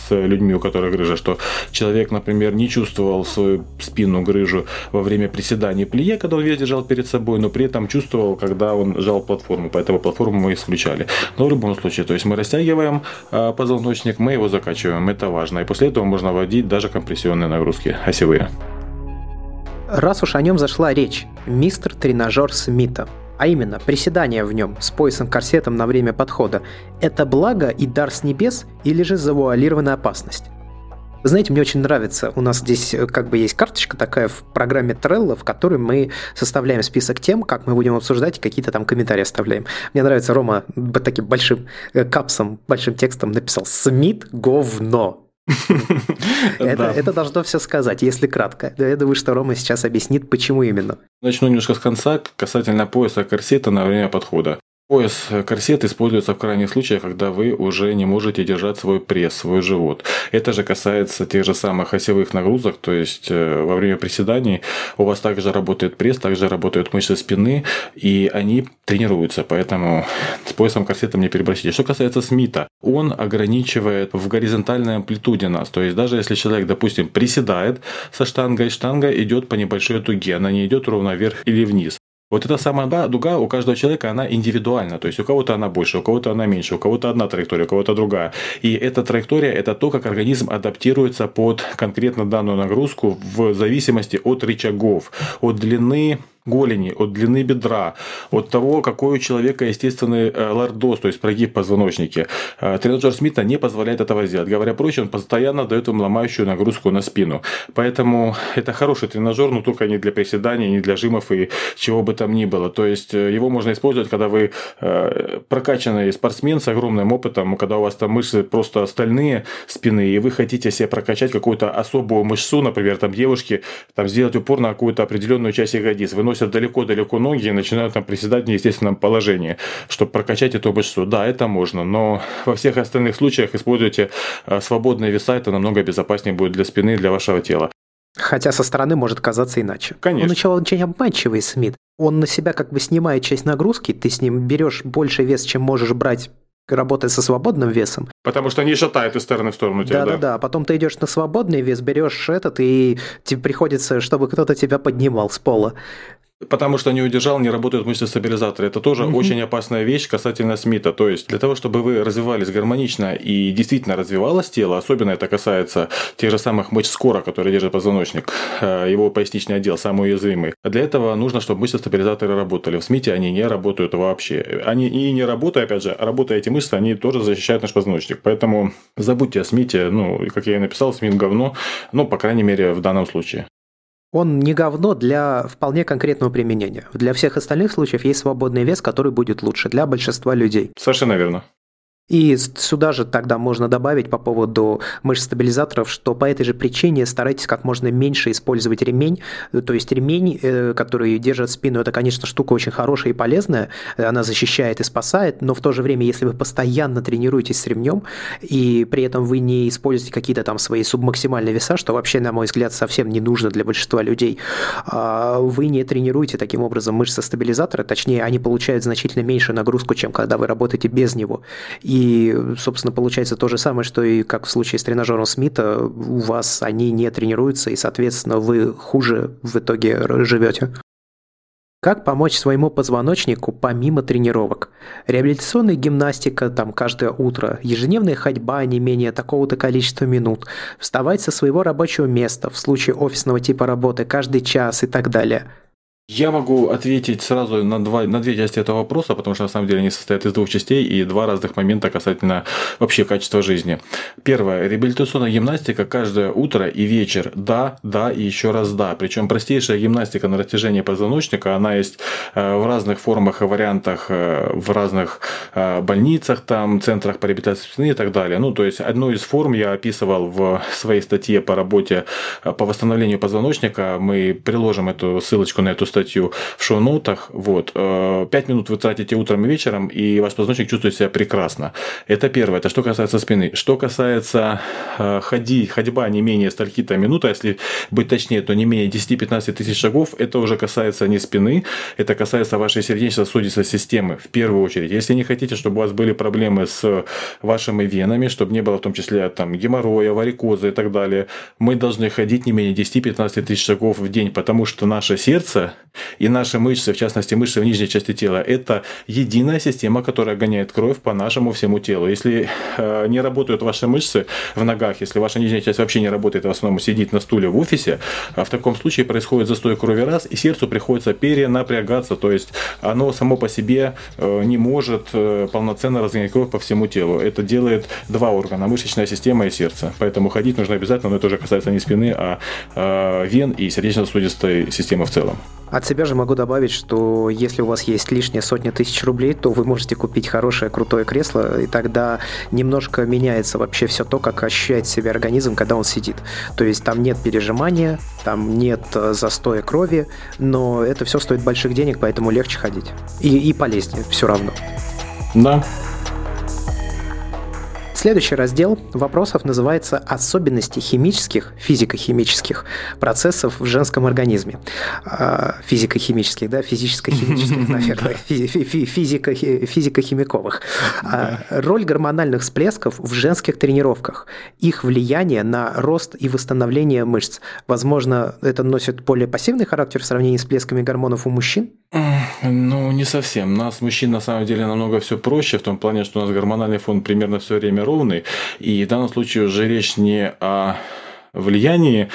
[SPEAKER 1] с людьми, у которых грыжа, что человек, например, не чувствовал свою спину грыжу во время приседаний плие, когда он вес держал перед собой, но при этом чувствовал, когда он жал платформу, поэтому платформу мы исключали. Но в любом случае, то есть мы растягиваем а, позвоночник, мы его закачиваем, это важно. И после этого можно вводить даже компрессионные нагрузки осевые.
[SPEAKER 2] Раз уж о нем зашла речь, мистер тренажер Смита – а именно приседание в нем с поясом-корсетом на время подхода, это благо и дар с небес или же завуалированная опасность? Вы знаете, мне очень нравится, у нас здесь э, как бы есть карточка такая в программе Trello, в которой мы составляем список тем, как мы будем обсуждать, и какие-то там комментарии оставляем. Мне нравится, Рома таким большим э, капсом, большим текстом написал «Смит говно». Это, должно все сказать, если кратко. Я думаю, что Рома сейчас объяснит, почему именно.
[SPEAKER 1] Начну немножко с конца, касательно пояса корсета на время подхода. Пояс корсет используется в крайних случаях, когда вы уже не можете держать свой пресс, свой живот. Это же касается тех же самых осевых нагрузок, то есть э, во время приседаний у вас также работает пресс, также работают мышцы спины, и они тренируются, поэтому с поясом корсетом не перебросите. Что касается Смита, он ограничивает в горизонтальной амплитуде нас, то есть даже если человек, допустим, приседает со штангой, штанга идет по небольшой дуге, она не идет ровно вверх или вниз. Вот эта самая дуга у каждого человека, она индивидуальна. То есть у кого-то она больше, у кого-то она меньше, у кого-то одна траектория, у кого-то другая. И эта траектория – это то, как организм адаптируется под конкретно данную нагрузку в зависимости от рычагов, от длины голени, от длины бедра, от того, какой у человека естественный э, лордоз, то есть прогиб позвоночники. Э, тренажер Смита не позволяет этого сделать. Говоря проще, он постоянно дает им ломающую нагрузку на спину. Поэтому это хороший тренажер, но только не для приседаний, не для жимов и чего бы там ни было. То есть э, его можно использовать, когда вы прокачанный спортсмен с огромным опытом, когда у вас там мышцы просто стальные спины, и вы хотите себе прокачать какую-то особую мышцу, например, там девушки, там сделать упор на какую-то определенную часть ягодиц. Вы заносят далеко-далеко ноги и начинают там приседать в неестественном положении, чтобы прокачать эту мышцу. Да, это можно, но во всех остальных случаях используйте э, свободные веса, это намного безопаснее будет для спины и для вашего тела.
[SPEAKER 2] Хотя со стороны может казаться иначе.
[SPEAKER 1] Конечно.
[SPEAKER 2] Он начал очень обманчивый, Смит. Он на себя как бы снимает часть нагрузки, ты с ним берешь больше вес, чем можешь брать работая со свободным весом.
[SPEAKER 1] Потому что они шатают из стороны в сторону тебя,
[SPEAKER 2] да? Да, да, Потом ты идешь на свободный вес, берешь этот, и тебе приходится, чтобы кто-то тебя поднимал с пола.
[SPEAKER 1] Потому что не удержал, не работают мышцы стабилизаторы. Это тоже угу. очень опасная вещь касательно Смита. То есть для того, чтобы вы развивались гармонично и действительно развивалось тело, особенно это касается тех же самых мышц скора, которые держат позвоночник, э, его поясничный отдел самый уязвимый. Для этого нужно, чтобы мышцы стабилизаторы работали. В Смите они не работают вообще. Они и не работают, опять же, работая эти мышцы, они тоже защищают наш позвоночник. Поэтому забудьте о Смите, ну, как я и написал, Смит говно, ну, по крайней мере, в данном случае
[SPEAKER 2] он не говно для вполне конкретного применения. Для всех остальных случаев есть свободный вес, который будет лучше для большинства людей.
[SPEAKER 1] Совершенно верно.
[SPEAKER 2] И сюда же тогда можно добавить по поводу мышц-стабилизаторов, что по этой же причине старайтесь как можно меньше использовать ремень. То есть ремень, э, который держит спину, это, конечно, штука очень хорошая и полезная, она защищает и спасает, но в то же время, если вы постоянно тренируетесь с ремнем, и при этом вы не используете какие-то там свои субмаксимальные веса, что вообще, на мой взгляд, совсем не нужно для большинства людей, а вы не тренируете таким образом мышцы стабилизатора, точнее, они получают значительно меньшую нагрузку, чем когда вы работаете без него. И и, собственно, получается то же самое, что и как в случае с тренажером Смита, у вас они не тренируются, и, соответственно, вы хуже в итоге живете. Как помочь своему позвоночнику помимо тренировок? Реабилитационная гимнастика там каждое утро, ежедневная ходьба не менее такого-то количества минут, вставать со своего рабочего места в случае офисного типа работы каждый час и так далее –
[SPEAKER 1] я могу ответить сразу на, два, на две части этого вопроса, потому что на самом деле они состоят из двух частей и два разных момента касательно вообще качества жизни. Первое. Реабилитационная гимнастика каждое утро и вечер. Да, да и еще раз да. Причем простейшая гимнастика на растяжение позвоночника, она есть э, в разных формах и вариантах э, в разных э, больницах, там, центрах по реабилитации спины и так далее. Ну, то есть, одну из форм я описывал в своей статье по работе по восстановлению позвоночника. Мы приложим эту ссылочку на эту статью в шоу-ноутах. Вот. Э, пять минут вы тратите утром и вечером, и ваш позвоночник чувствует себя прекрасно. Это первое. Это что касается спины. Что касается э, ходи, ходьба не менее стольки-то минут, а если быть точнее, то не менее 10-15 тысяч шагов, это уже касается не спины, это касается вашей сердечно-сосудистой системы в первую очередь. Если не хотите, чтобы у вас были проблемы с вашими венами, чтобы не было в том числе там, геморроя, варикоза и так далее, мы должны ходить не менее 10-15 тысяч шагов в день, потому что наше сердце и наши мышцы, в частности мышцы в нижней части тела, это единая система, которая гоняет кровь по нашему всему телу. Если э, не работают ваши мышцы в ногах, если ваша нижняя часть вообще не работает, в основном сидит на стуле в офисе, а в таком случае происходит застой крови раз, и сердцу приходится перенапрягаться, то есть оно само по себе э, не может э, полноценно разгонять кровь по всему телу. Это делает два органа, мышечная система и сердце. Поэтому ходить нужно обязательно, но это уже касается не спины, а э, вен и сердечно-сосудистой системы в целом.
[SPEAKER 2] От себя же могу добавить, что если у вас есть лишние сотни тысяч рублей, то вы можете купить хорошее крутое кресло, и тогда немножко меняется вообще все то, как ощущает себя организм, когда он сидит. То есть там нет пережимания, там нет э, застоя крови, но это все стоит больших денег, поэтому легче ходить. И, и полезнее все равно.
[SPEAKER 1] Да,
[SPEAKER 2] Следующий раздел вопросов называется «Особенности химических, физико-химических процессов в женском организме». А, физико-химических, да, физическо-химических, наверное, физико-химиковых. А, роль гормональных всплесков в женских тренировках, их влияние на рост и восстановление мышц. Возможно, это носит более пассивный характер в сравнении с всплесками гормонов у мужчин?
[SPEAKER 1] Ну, не совсем. У нас мужчин на самом деле намного все проще, в том плане, что у нас гормональный фон примерно все время ровный. И в данном случае уже речь не о влиянии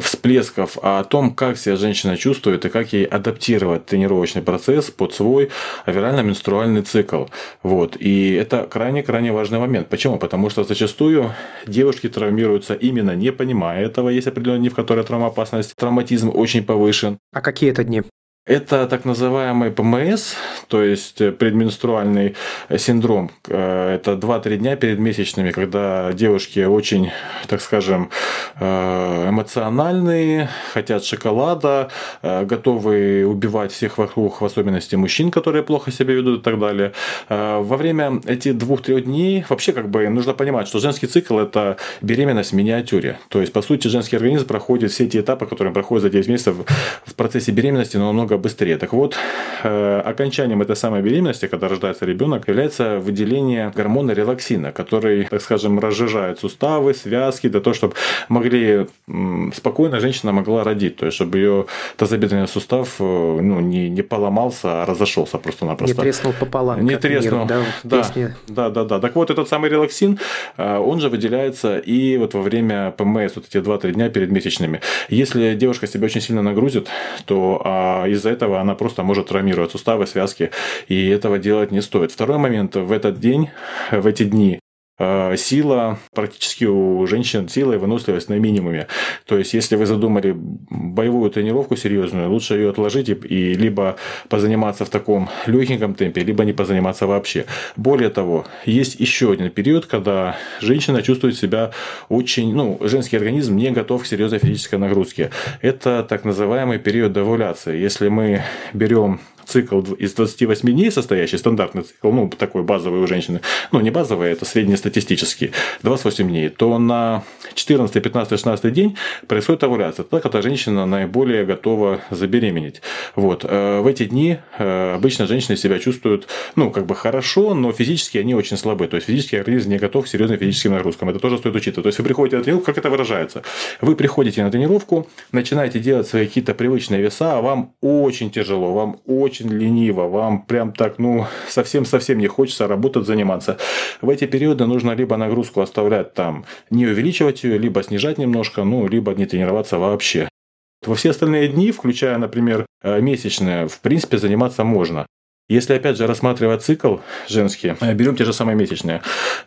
[SPEAKER 1] всплесков, а о том, как себя женщина чувствует и как ей адаптировать тренировочный процесс под свой авирально-менструальный цикл. Вот. И это крайне-крайне важный момент. Почему? Потому что зачастую девушки травмируются именно не понимая этого. Есть определенные дни, в которые травмоопасность, травматизм очень повышен.
[SPEAKER 2] А какие это дни?
[SPEAKER 1] Это так называемый ПМС, то есть предменструальный синдром. Э, это 2-3 дня перед месячными, когда девушки очень, так скажем, э, эмоциональные, хотят шоколада, э, готовы убивать всех вокруг, в особенности мужчин, которые плохо себя ведут и так далее. Во время этих двух-трех дней вообще как бы нужно понимать, что женский цикл – это беременность в миниатюре. То есть, по сути, женский организм проходит все эти этапы, которые проходят за 9 месяцев в процессе беременности, но намного намного быстрее. Так вот, э, окончанием этой самой беременности, когда рождается ребенок, является выделение гормона релаксина, который, так скажем, разжижает суставы, связки, для того, чтобы могли спокойно женщина могла родить, то есть чтобы ее тазобедренный сустав э, ну, не, не поломался, а разошелся просто-напросто.
[SPEAKER 2] Не треснул пополам.
[SPEAKER 1] Не треснул. Мир, да, да, да, да, да. Так вот, этот самый релаксин, э, он же выделяется и вот во время ПМС, вот эти 2-3 дня перед месячными. Если девушка себя очень сильно нагрузит, то а, из из-за этого она просто может травмировать суставы, связки, и этого делать не стоит. Второй момент, в этот день, в эти дни сила практически у женщин, сила и выносливость на минимуме. То есть, если вы задумали боевую тренировку серьезную, лучше ее отложить и либо позаниматься в таком легеньком темпе, либо не позаниматься вообще. Более того, есть еще один период, когда женщина чувствует себя очень, ну, женский организм не готов к серьезной физической нагрузке. Это так называемый период овуляции. Если мы берем цикл из 28 дней состоящий, стандартный цикл, ну, такой базовый у женщины, ну, не базовый, это среднестатистический, 28 дней, то на 14, 15, 16 день происходит овуляция. Так когда женщина наиболее готова забеременеть. Вот. Э, в эти дни э, обычно женщины себя чувствуют, ну, как бы хорошо, но физически они очень слабы. То есть, физический организм не готов к серьезным физическим нагрузкам. Это тоже стоит учитывать. То есть, вы приходите на тренировку, как это выражается? Вы приходите на тренировку, начинаете делать свои какие-то привычные веса, а вам очень тяжело, вам очень очень лениво, вам прям так, ну, совсем-совсем не хочется работать, заниматься. В эти периоды нужно либо нагрузку оставлять там, не увеличивать ее, либо снижать немножко, ну, либо не тренироваться вообще. Во все остальные дни, включая, например, э, месячные, в принципе, заниматься можно. Если, опять же, рассматривать цикл женский, э, берем те же самые месячные.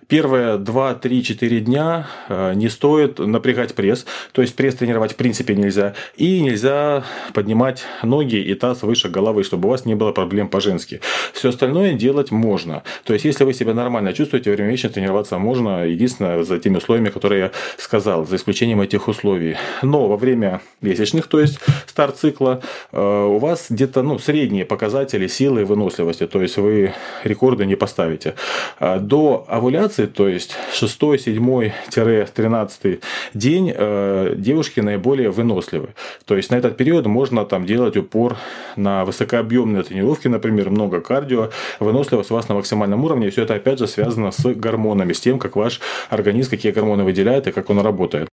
[SPEAKER 1] Первые 2, 3, 4 дня э, не стоит напрягать пресс. То есть, пресс тренировать в принципе нельзя. И нельзя поднимать ноги и таз выше головы, чтобы у вас не было проблем по-женски. Все остальное делать можно. То есть, если вы себя нормально чувствуете, во время месячных тренироваться можно. Единственное, за теми условиями, которые я сказал, за исключением этих условий. Но во время месячных, то есть старт цикла, э, у вас где-то ну, средние показатели силы и выносливости выносливости, то есть вы рекорды не поставите. А до овуляции, то есть 6, 7-13 день э, девушки наиболее выносливы. То есть на этот период можно там делать упор на высокообъемные тренировки, например, много кардио, выносливость у вас на максимальном уровне, и все это опять же связано с гормонами, с тем, как ваш организм, какие гормоны выделяет и как он работает.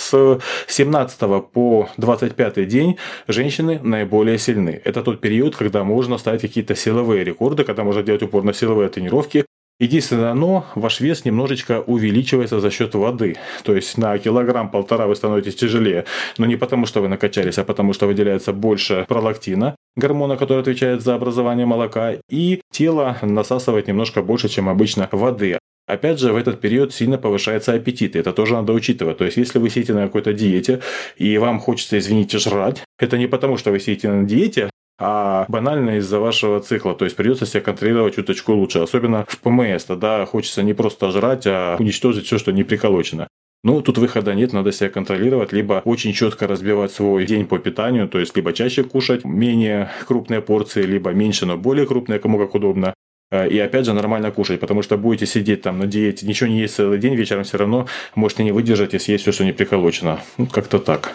[SPEAKER 1] С 17 по 25 день женщины наиболее сильны. Это тот период, когда можно ставить какие-то силовые рекорды, когда можно делать упор на силовые тренировки. Единственное, но ваш вес немножечко увеличивается за счет воды. То есть на килограмм-полтора вы становитесь тяжелее. Но не потому, что вы накачались, а потому, что выделяется больше пролактина, гормона, который отвечает за образование молока, и тело насасывает немножко больше, чем обычно воды. Опять же, в этот период сильно повышается аппетит, и это тоже надо учитывать. То есть, если вы сидите на какой-то диете, и вам хочется, извините, жрать, это не потому, что вы сидите на диете, а банально из-за вашего цикла. То есть придется себя контролировать чуточку лучше. Особенно в ПМС. Тогда хочется не просто жрать, а уничтожить все, что не приколочено. Ну, тут выхода нет, надо себя контролировать, либо очень четко разбивать свой день по питанию, то есть либо чаще кушать менее крупные порции, либо меньше, но более крупные, кому как удобно. Э, и опять же нормально кушать, потому что будете сидеть там на диете, ничего не есть целый день, вечером все равно можете не выдержать и съесть все, что не приколочено. Ну, как-то так.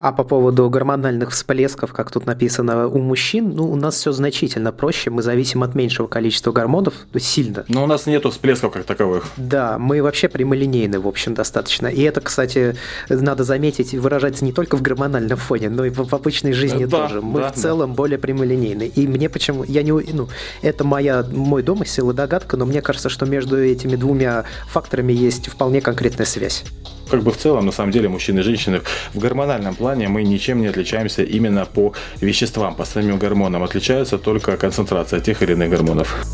[SPEAKER 2] А по поводу гормональных всплесков, как тут написано, у мужчин, ну, у нас все значительно проще, мы зависим от меньшего количества гормонов, то сильно.
[SPEAKER 1] Но у нас нету всплесков как таковых.
[SPEAKER 2] Да, мы вообще прямолинейны, в общем, достаточно. И это, кстати, надо заметить, выражается не только в гормональном фоне, но и в, в обычной жизни да, тоже. Мы да, в целом да. более прямолинейны. И мне почему, я не, ну, это моя, мой домысел и догадка, но мне кажется, что между этими двумя факторами есть вполне конкретная связь
[SPEAKER 1] как бы в целом, на самом деле, мужчины и женщины в гормональном плане мы ничем не отличаемся именно по веществам, по самим гормонам. Отличаются только концентрация тех или иных гормонов.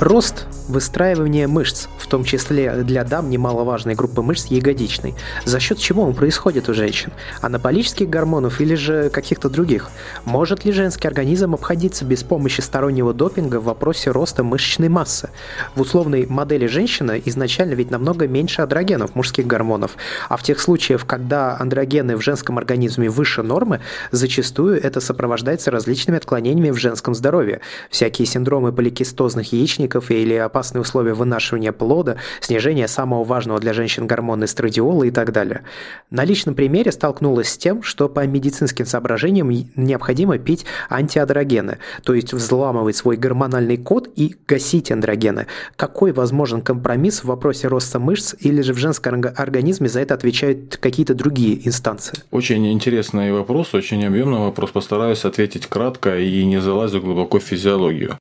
[SPEAKER 2] Рост выстраивание мышц, в том числе для дам немаловажной группы мышц ягодичной, за счет чего он происходит у женщин, анаболических гормонов или же каких-то других. Может ли женский организм обходиться без помощи стороннего допинга в вопросе роста мышечной массы? В условной модели женщины изначально ведь намного меньше андрогенов, мужских гормонов, а в тех случаях, когда андрогены в женском организме выше нормы, зачастую это сопровождается различными отклонениями в женском здоровье, всякие синдромы поликистозных яичников или опасные опасные условия вынашивания плода, снижение самого важного для женщин гормона эстрадиола и так далее. На личном примере столкнулась с тем, что по медицинским соображениям необходимо пить антиадрогены, то есть взламывать свой гормональный код и гасить андрогены. Какой возможен компромисс в вопросе роста мышц или же в женском организме за это отвечают какие-то другие инстанции?
[SPEAKER 1] Очень интересный вопрос, очень объемный вопрос. Постараюсь ответить кратко и не залазить глубоко в физиологию.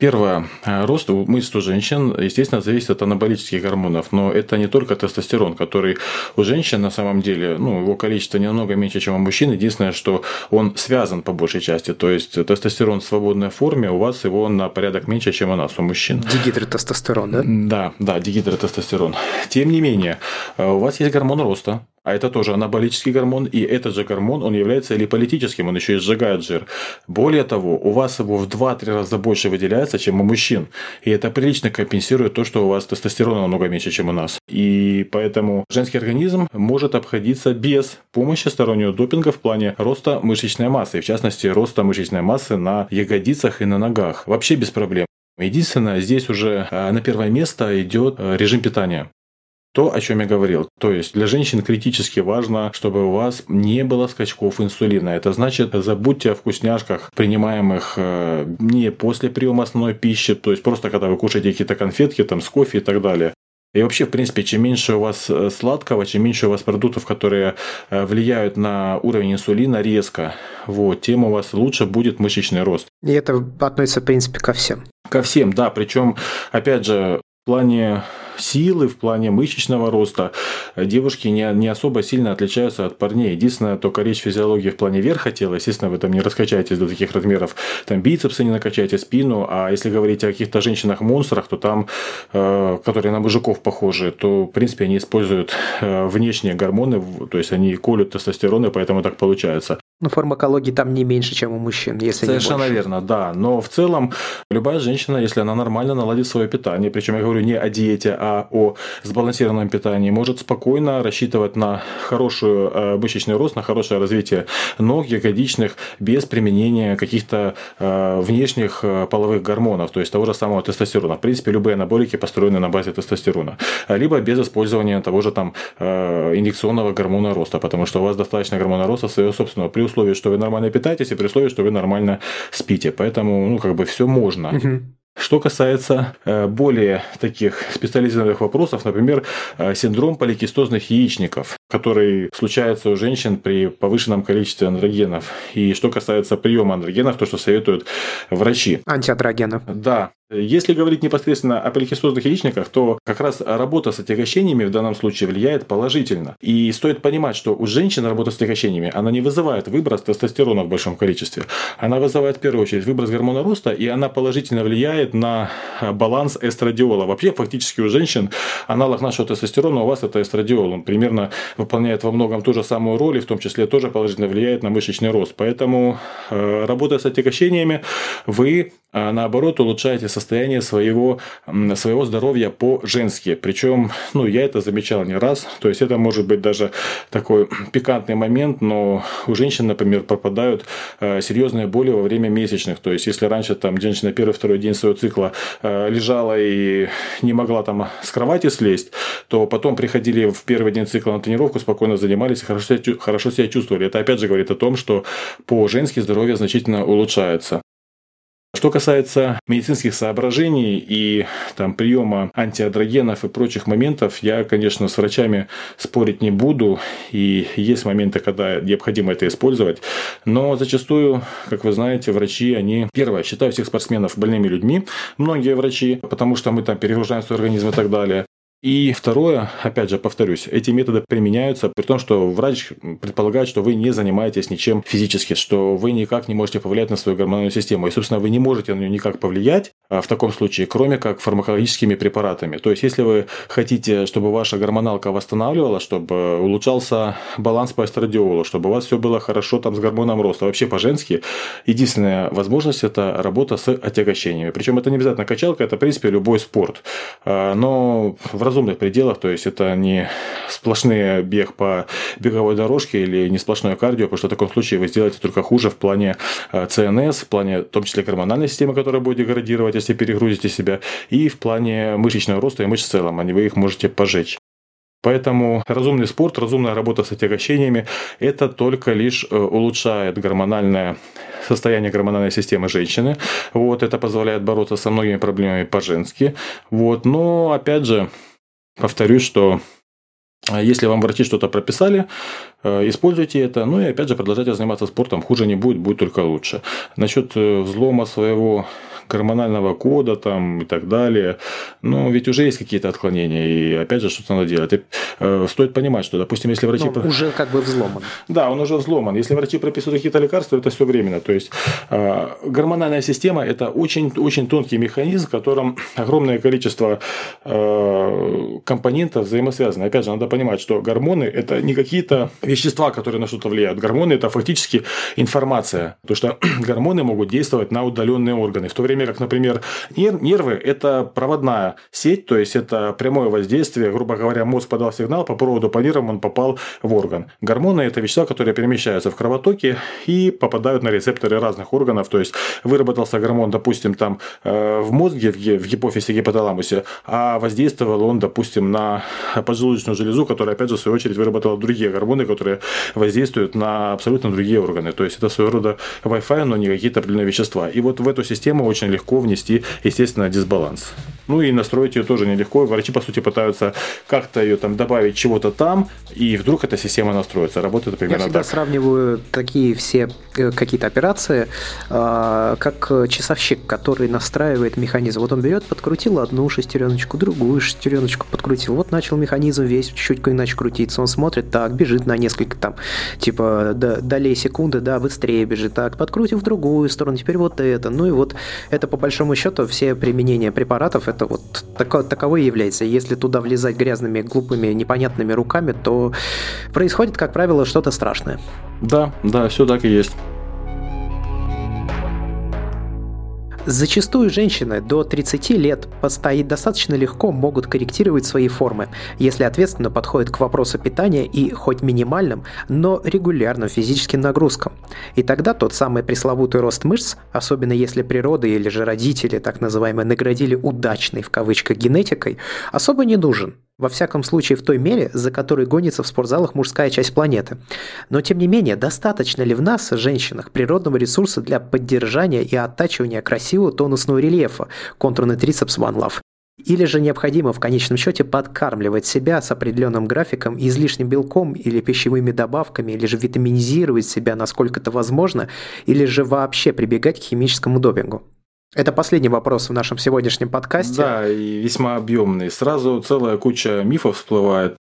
[SPEAKER 1] Первое. Э, рост мышц у женщин, естественно, зависит от анаболических гормонов, но это не только тестостерон, который у женщин на самом деле, ну, его количество немного меньше, чем у мужчин. Единственное, что он связан по большей части. То есть тестостерон в свободной форме, у вас его на порядок меньше, чем у нас, у мужчин.
[SPEAKER 2] Дигидротестостерон, да?
[SPEAKER 1] Да, да, дигидротестостерон. Тем не менее, э, у вас есть гормон роста, а это тоже анаболический гормон, и этот же гормон, он является липолитическим, он еще и сжигает жир. Более того, у вас его в 2-3 раза больше выделяется, чем у мужчин. И это прилично компенсирует то, что у вас тестостерона намного меньше, чем у нас. И поэтому женский организм может обходиться без помощи стороннего допинга в плане роста мышечной массы, и в частности, роста мышечной массы на ягодицах и на ногах. Вообще без проблем. Единственное, здесь уже а, на первое место идет а, режим питания. То, о чем я говорил. То есть для женщин критически важно, чтобы у вас не было скачков инсулина. Это значит, забудьте о вкусняшках, принимаемых э, не после приема основной пищи, то есть просто когда вы кушаете какие-то конфетки там, с кофе и так далее. И вообще, в принципе, чем меньше у вас э, сладкого, чем меньше у вас продуктов, которые э, влияют на уровень инсулина резко, вот, тем у вас лучше будет мышечный рост.
[SPEAKER 2] И это относится, в принципе, ко всем.
[SPEAKER 1] Ко всем, да. Причем, опять же, в плане силы, в плане мышечного роста. Девушки не, не особо сильно отличаются от парней. Единственное, только речь физиологии в плане верха тела, естественно, вы там не раскачаетесь до таких размеров, там бицепсы не накачаете, спину, а если говорить о каких-то женщинах-монстрах, то там, э, которые на мужиков похожи, то, в принципе, они используют э, внешние гормоны, то есть они колют тестостерон, и поэтому так получается.
[SPEAKER 2] Но фармакологии там не меньше, чем у мужчин, если
[SPEAKER 1] Совершенно
[SPEAKER 2] не больше.
[SPEAKER 1] верно, да. Но в целом любая женщина, если она нормально наладит свое питание, причем я говорю не о диете, а о сбалансированном питании, может спокойно рассчитывать на хороший э, мышечный рост, на хорошее развитие ног, ягодичных, без применения каких-то э, внешних э, половых гормонов, то есть того же самого тестостерона. В принципе, любые анаболики построены на базе тестостерона. Либо без использования того же там инъекционного гормона роста, потому что у вас достаточно гормона роста своего собственного. При условии, что вы нормально питаетесь и при условии, что вы нормально спите. Поэтому, ну, как бы все можно. Что касается э, более таких специализированных вопросов, например, э, синдром поликистозных яичников, который случается у женщин при повышенном количестве андрогенов. И что касается приема андрогенов, то, что советуют врачи.
[SPEAKER 2] Антиандрогенов.
[SPEAKER 1] Да, если говорить непосредственно о поликистозных яичниках, то как раз работа с отягощениями в данном случае влияет положительно. И стоит понимать, что у женщин работа с отягощениями, она не вызывает выброс тестостерона в большом количестве. Она вызывает в первую очередь выброс гормона роста, и она положительно влияет на баланс эстрадиола. Вообще, фактически у женщин аналог нашего тестостерона у вас это эстрадиол. Он примерно выполняет во многом ту же самую роль, и в том числе тоже положительно влияет на мышечный рост. Поэтому, э, работая с отягощениями, вы а наоборот улучшаете состояние своего, своего здоровья по-женски. Причем, ну, я это замечал не раз. То есть, это может быть даже такой пикантный момент, но у женщин, например, пропадают э, серьезные боли во время месячных. То есть, если раньше там женщина первый-второй день своего цикла э, лежала и не могла там с кровати слезть, то потом приходили в первый день цикла на тренировку, спокойно занимались и хорошо себя, хорошо себя чувствовали. Это опять же говорит о том, что по-женски здоровье значительно улучшается. Что касается медицинских соображений и там, приема антиадрогенов и прочих моментов, я, конечно, с врачами спорить не буду. И есть моменты, когда необходимо это использовать. Но зачастую, как вы знаете, врачи, они, первое, считают всех спортсменов больными людьми, многие врачи, потому что мы там перегружаем свой организм и так далее. И второе, опять же, повторюсь, эти методы применяются при том, что врач предполагает, что вы не занимаетесь ничем физически, что вы никак не можете повлиять на свою гормональную систему. И, собственно, вы не можете на нее никак повлиять а в таком случае, кроме как фармакологическими препаратами. То есть, если вы хотите, чтобы ваша гормоналка восстанавливала, чтобы улучшался баланс по эстрадиолу, чтобы у вас все было хорошо там с гормоном роста, вообще по-женски, единственная возможность – это работа с отягощениями. Причем это не обязательно качалка, это, в принципе, любой спорт. А, но в разумных пределах, то есть это не сплошные бег по беговой дорожке или не сплошное кардио, потому что в таком случае вы сделаете только хуже в плане э, ЦНС, в плане в том числе гормональной системы, которая будет деградировать, если перегрузите себя, и в плане мышечного роста и мышц в целом, они вы их можете пожечь. Поэтому разумный спорт, разумная работа с отягощениями – это только лишь э, улучшает гормональное состояние гормональной системы женщины. Вот, это позволяет бороться со многими проблемами по-женски. Вот, но, опять же, Повторюсь, что э, если вам врачи что-то прописали, э, используйте это. Ну и опять же продолжайте заниматься спортом. Хуже не будет, будет только лучше. Насчет э, взлома своего гормонального кода там и так далее. Но ведь уже есть какие-то отклонения, и опять же что-то надо делать. И, э, стоит понимать, что, допустим, если врачи...
[SPEAKER 2] Но уже как бы взломан.
[SPEAKER 1] Да, он уже взломан. Если врачи прописывают какие-то лекарства, это все временно. То есть э, гормональная система – это очень, очень тонкий механизм, в котором огромное количество э, компонентов взаимосвязаны. Опять же, надо понимать, что гормоны – это не какие-то вещества, которые на что-то влияют. Гормоны – это фактически информация. Потому что гормоны могут действовать на удаленные органы. В то время как, например, нервы – это проводная сеть, то есть это прямое воздействие. Грубо говоря, мозг подал сигнал, по проводу по нервам он попал в орган. Гормоны – это вещества, которые перемещаются в кровотоке и попадают на рецепторы разных органов. То есть выработался гормон, допустим, там э, в мозге, в гипофизе, гипоталамусе, а воздействовал он, допустим, на поджелудочную железу, которая, опять же, в свою очередь, выработала другие гормоны, которые воздействуют на абсолютно другие органы. То есть это своего рода Wi-Fi, но не какие-то определенные вещества. И вот в эту систему очень легко внести, естественно, дисбаланс. Ну и настроить ее тоже нелегко. Врачи, по сути, пытаются как-то ее там добавить чего-то там, и вдруг эта система настроится. Работает примерно
[SPEAKER 2] Я всегда
[SPEAKER 1] так.
[SPEAKER 2] сравниваю такие все э, какие-то операции, а, как часовщик, который настраивает механизм. Вот он берет, подкрутил одну шестереночку, другую шестереночку подкрутил. Вот начал механизм весь чуть-чуть иначе крутиться. Он смотрит, так, бежит на несколько там, типа, долей секунды, да, быстрее бежит. Так, подкрутим в другую сторону, теперь вот это. Ну и вот это по большому счету все применения препаратов, это вот тако, таково и является. Если туда влезать грязными, глупыми, непонятными руками, то происходит, как правило, что-то страшное.
[SPEAKER 1] Да, да, все так и есть.
[SPEAKER 2] Зачастую женщины до 30 лет постоять достаточно легко могут корректировать свои формы, если ответственно подходят к вопросу питания и хоть минимальным, но регулярным физическим нагрузкам. И тогда тот самый пресловутый рост мышц, особенно если природа или же родители, так называемые, наградили удачной в кавычках генетикой, особо не нужен. Во всяком случае, в той мере, за которой гонится в спортзалах мужская часть планеты. Но, тем не менее, достаточно ли в нас, женщинах, природного ресурса для поддержания и оттачивания красивого тонусного рельефа, контурный трицепс One Love? Или же необходимо в конечном счете подкармливать себя с определенным графиком, излишним белком или пищевыми добавками, или же витаминизировать себя насколько это возможно, или же вообще прибегать к химическому допингу? Это последний вопрос в нашем сегодняшнем подкасте.
[SPEAKER 1] Да, и весьма объемный. Сразу целая куча мифов всплывает.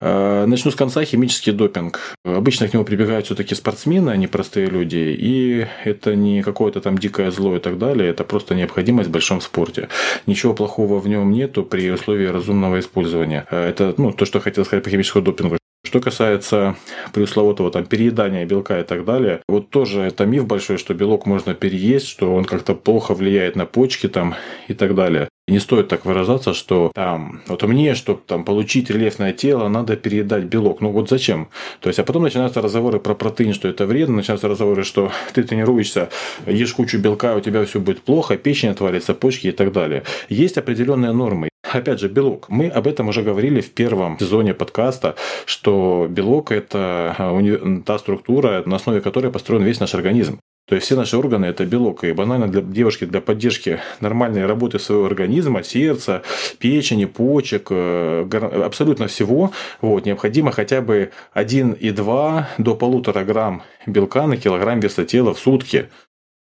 [SPEAKER 1] Э, начну с конца. Химический допинг. Обычно к нему прибегают все-таки спортсмены, а не простые люди. И это не какое-то там дикое зло и так далее. Это просто необходимость в большом спорте. Ничего плохого в нем нету при условии разумного использования. Э, это ну, то, что хотел сказать по химическому допингу. Что касается пресловутого там переедания белка и так далее, вот тоже это миф большой, что белок можно переесть, что он как-то плохо влияет на почки там и так далее. Не стоит так выражаться, что там, вот мне, чтобы там получить рельефное тело, надо переедать белок. Ну вот зачем? То есть, а потом начинаются разговоры про протеин, что это вредно, начинаются разговоры, что ты тренируешься, ешь кучу белка, у тебя все будет плохо, печень отвалится, почки и так далее. Есть определенные нормы. Опять же, белок. Мы об этом уже говорили в первом сезоне подкаста, что белок – это а, та структура, на основе которой построен весь наш организм. То есть все наши органы это белок. И банально для девушки, для поддержки нормальной работы своего организма, сердца, печени, почек, э, абсолютно всего, вот, необходимо хотя бы 1,2 до полутора грамм белка на килограмм веса тела в сутки.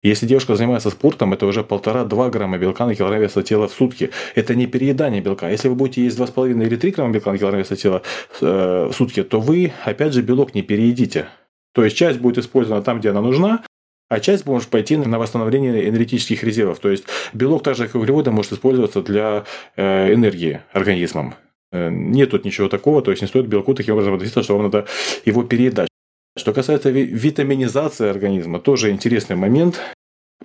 [SPEAKER 1] Если девушка занимается спортом, это уже полтора-два грамма белка на килограмм веса тела в сутки. Это не переедание белка. Если вы будете есть 2,5 или 3 грамма белка на килограмм веса тела э, в сутки, то вы, опять же, белок не переедите. То есть часть будет использована там, где она нужна, а часть может пойти на восстановление энергетических резервов. То есть белок, так же как и углеводы, может использоваться для э, энергии организмом. Э, нет тут ничего такого, то есть не стоит белку таким образом относиться, что вам надо его переедать. Что касается витаминизации организма, тоже интересный момент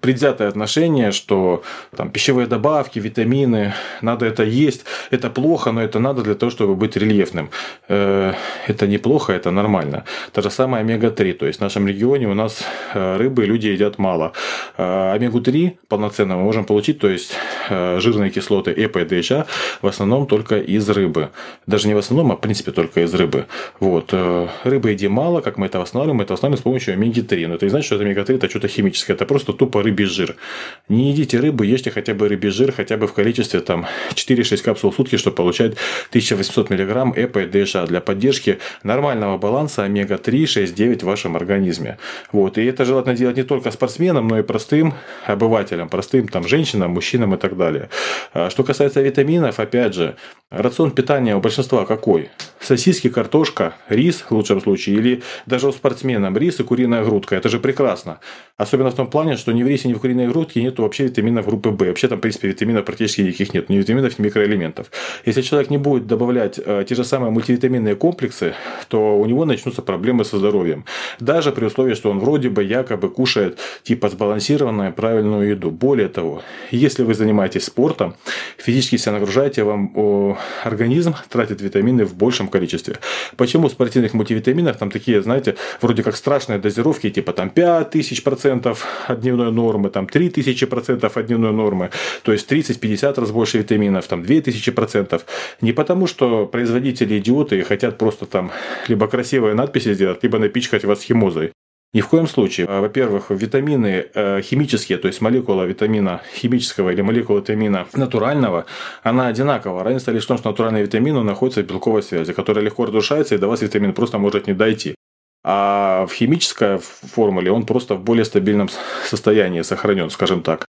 [SPEAKER 1] предвзятое отношение, что там пищевые добавки, витамины, надо это есть, это плохо, но это надо для того, чтобы быть рельефным. Э, это неплохо, это нормально. Та же самая омега-3, то есть в нашем регионе у нас э, рыбы люди едят мало. Э, омегу-3 полноценно мы можем получить, то есть жирные кислоты ЭПА и ДHА в основном только из рыбы. Даже не в основном, а в принципе только из рыбы. Вот. Рыбы едим мало, как мы это восстанавливаем, мы это восстанавливаем с помощью омеги-3. Но это не значит, что омега-3 это что-то химическое, это просто тупо рыбий жир. Не едите рыбу, ешьте хотя бы рыбий жир, хотя бы в количестве там 4-6 капсул в сутки, чтобы получать 1800 мг ЭПА и ДША для поддержки нормального баланса омега-3, 6, 9 в вашем организме. Вот. И это желательно делать не только спортсменам, но и простым обывателям, простым там женщинам, мужчинам и так далее. А что касается витаминов, опять же, рацион питания у большинства какой? Сосиски, картошка, рис в лучшем случае, или даже у спортсменов рис и куриная грудка. Это же прекрасно. Особенно в том плане, что ни в рисе, ни в куриной грудке нет вообще витаминов группы В. Вообще там, в принципе, витаминов практически никаких нет. Ни витаминов, ни микроэлементов. Если человек не будет добавлять э, те же самые мультивитаминные комплексы, то у него начнутся проблемы со здоровьем. Даже при условии, что он вроде бы якобы кушает типа сбалансированную правильную еду. Более того, если вы занимаетесь спортом, физически себя нагружаете, вам о, организм тратит витамины в большем количестве. Почему в спортивных мультивитаминах там такие, знаете, вроде как страшные дозировки, типа там 5000% от дневной нормы, там 3000% от дневной нормы, то есть 30-50 раз больше витаминов, там 2000%. Не потому, что производители идиоты и хотят просто там либо красивые надписи сделать, либо напичкать вас химозой. Ни в коем случае. А, во-первых, витамины э, химические, то есть молекула витамина химического или молекула витамина натурального, она одинакова. Разница лишь в том, что натуральный витамин находится в белковой связи, которая легко разрушается, и до вас витамин просто может не дойти. А в химической формуле он просто в более стабильном состоянии сохранен, скажем так.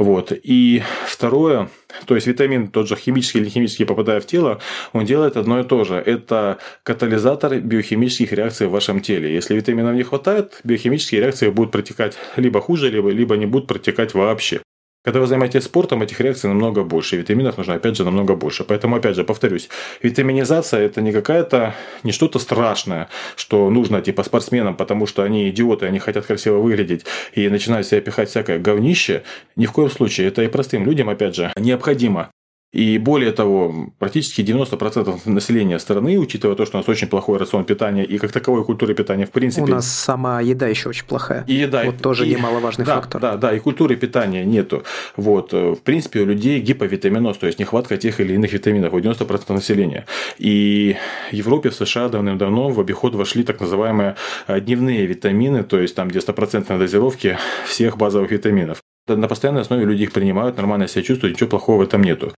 [SPEAKER 1] Вот. И второе, то есть витамин тот же химический или химический, попадая в тело, он делает одно и то же. Это катализатор биохимических реакций в вашем теле. Если витаминов не хватает, биохимические реакции будут протекать либо хуже, либо, либо не будут протекать вообще. Когда вы занимаетесь спортом, этих реакций намного больше, витаминов нужно, опять же, намного больше. Поэтому, опять же, повторюсь, витаминизация – это не какая-то, не что-то страшное, что нужно, типа, спортсменам, потому что они идиоты, они хотят красиво выглядеть и начинают себя пихать всякое говнище. Ни в коем случае. Это и простым людям, опять же, необходимо. И более того, практически 90% населения страны, учитывая то, что у нас очень плохой рацион питания и как таковой культуры питания в принципе...
[SPEAKER 2] У нас сама еда еще очень плохая.
[SPEAKER 1] И еда.
[SPEAKER 2] Вот и, тоже и, немаловажный
[SPEAKER 1] да,
[SPEAKER 2] фактор.
[SPEAKER 1] Да, да, и культуры питания нету. Вот. В принципе, у людей гиповитаминоз, то есть нехватка тех или иных витаминов у 90% населения. И в Европе, в США давным-давно в обиход вошли так называемые э, дневные витамины, то есть там где 100% дозировки всех базовых витаминов. На постоянной основе люди их принимают, нормально себя чувствуют, ничего плохого в этом нету.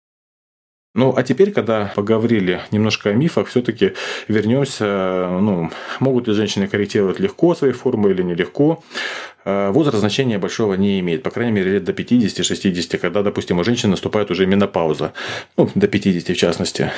[SPEAKER 1] Ну, а теперь, когда поговорили немножко о мифах, все-таки вернемся, ну, могут ли женщины корректировать легко свои формы или нелегко. Э, возраст значения большого не имеет, по крайней мере, лет до 50-60, когда, допустим, у женщин наступает уже менопауза, ну, до 50 в частности.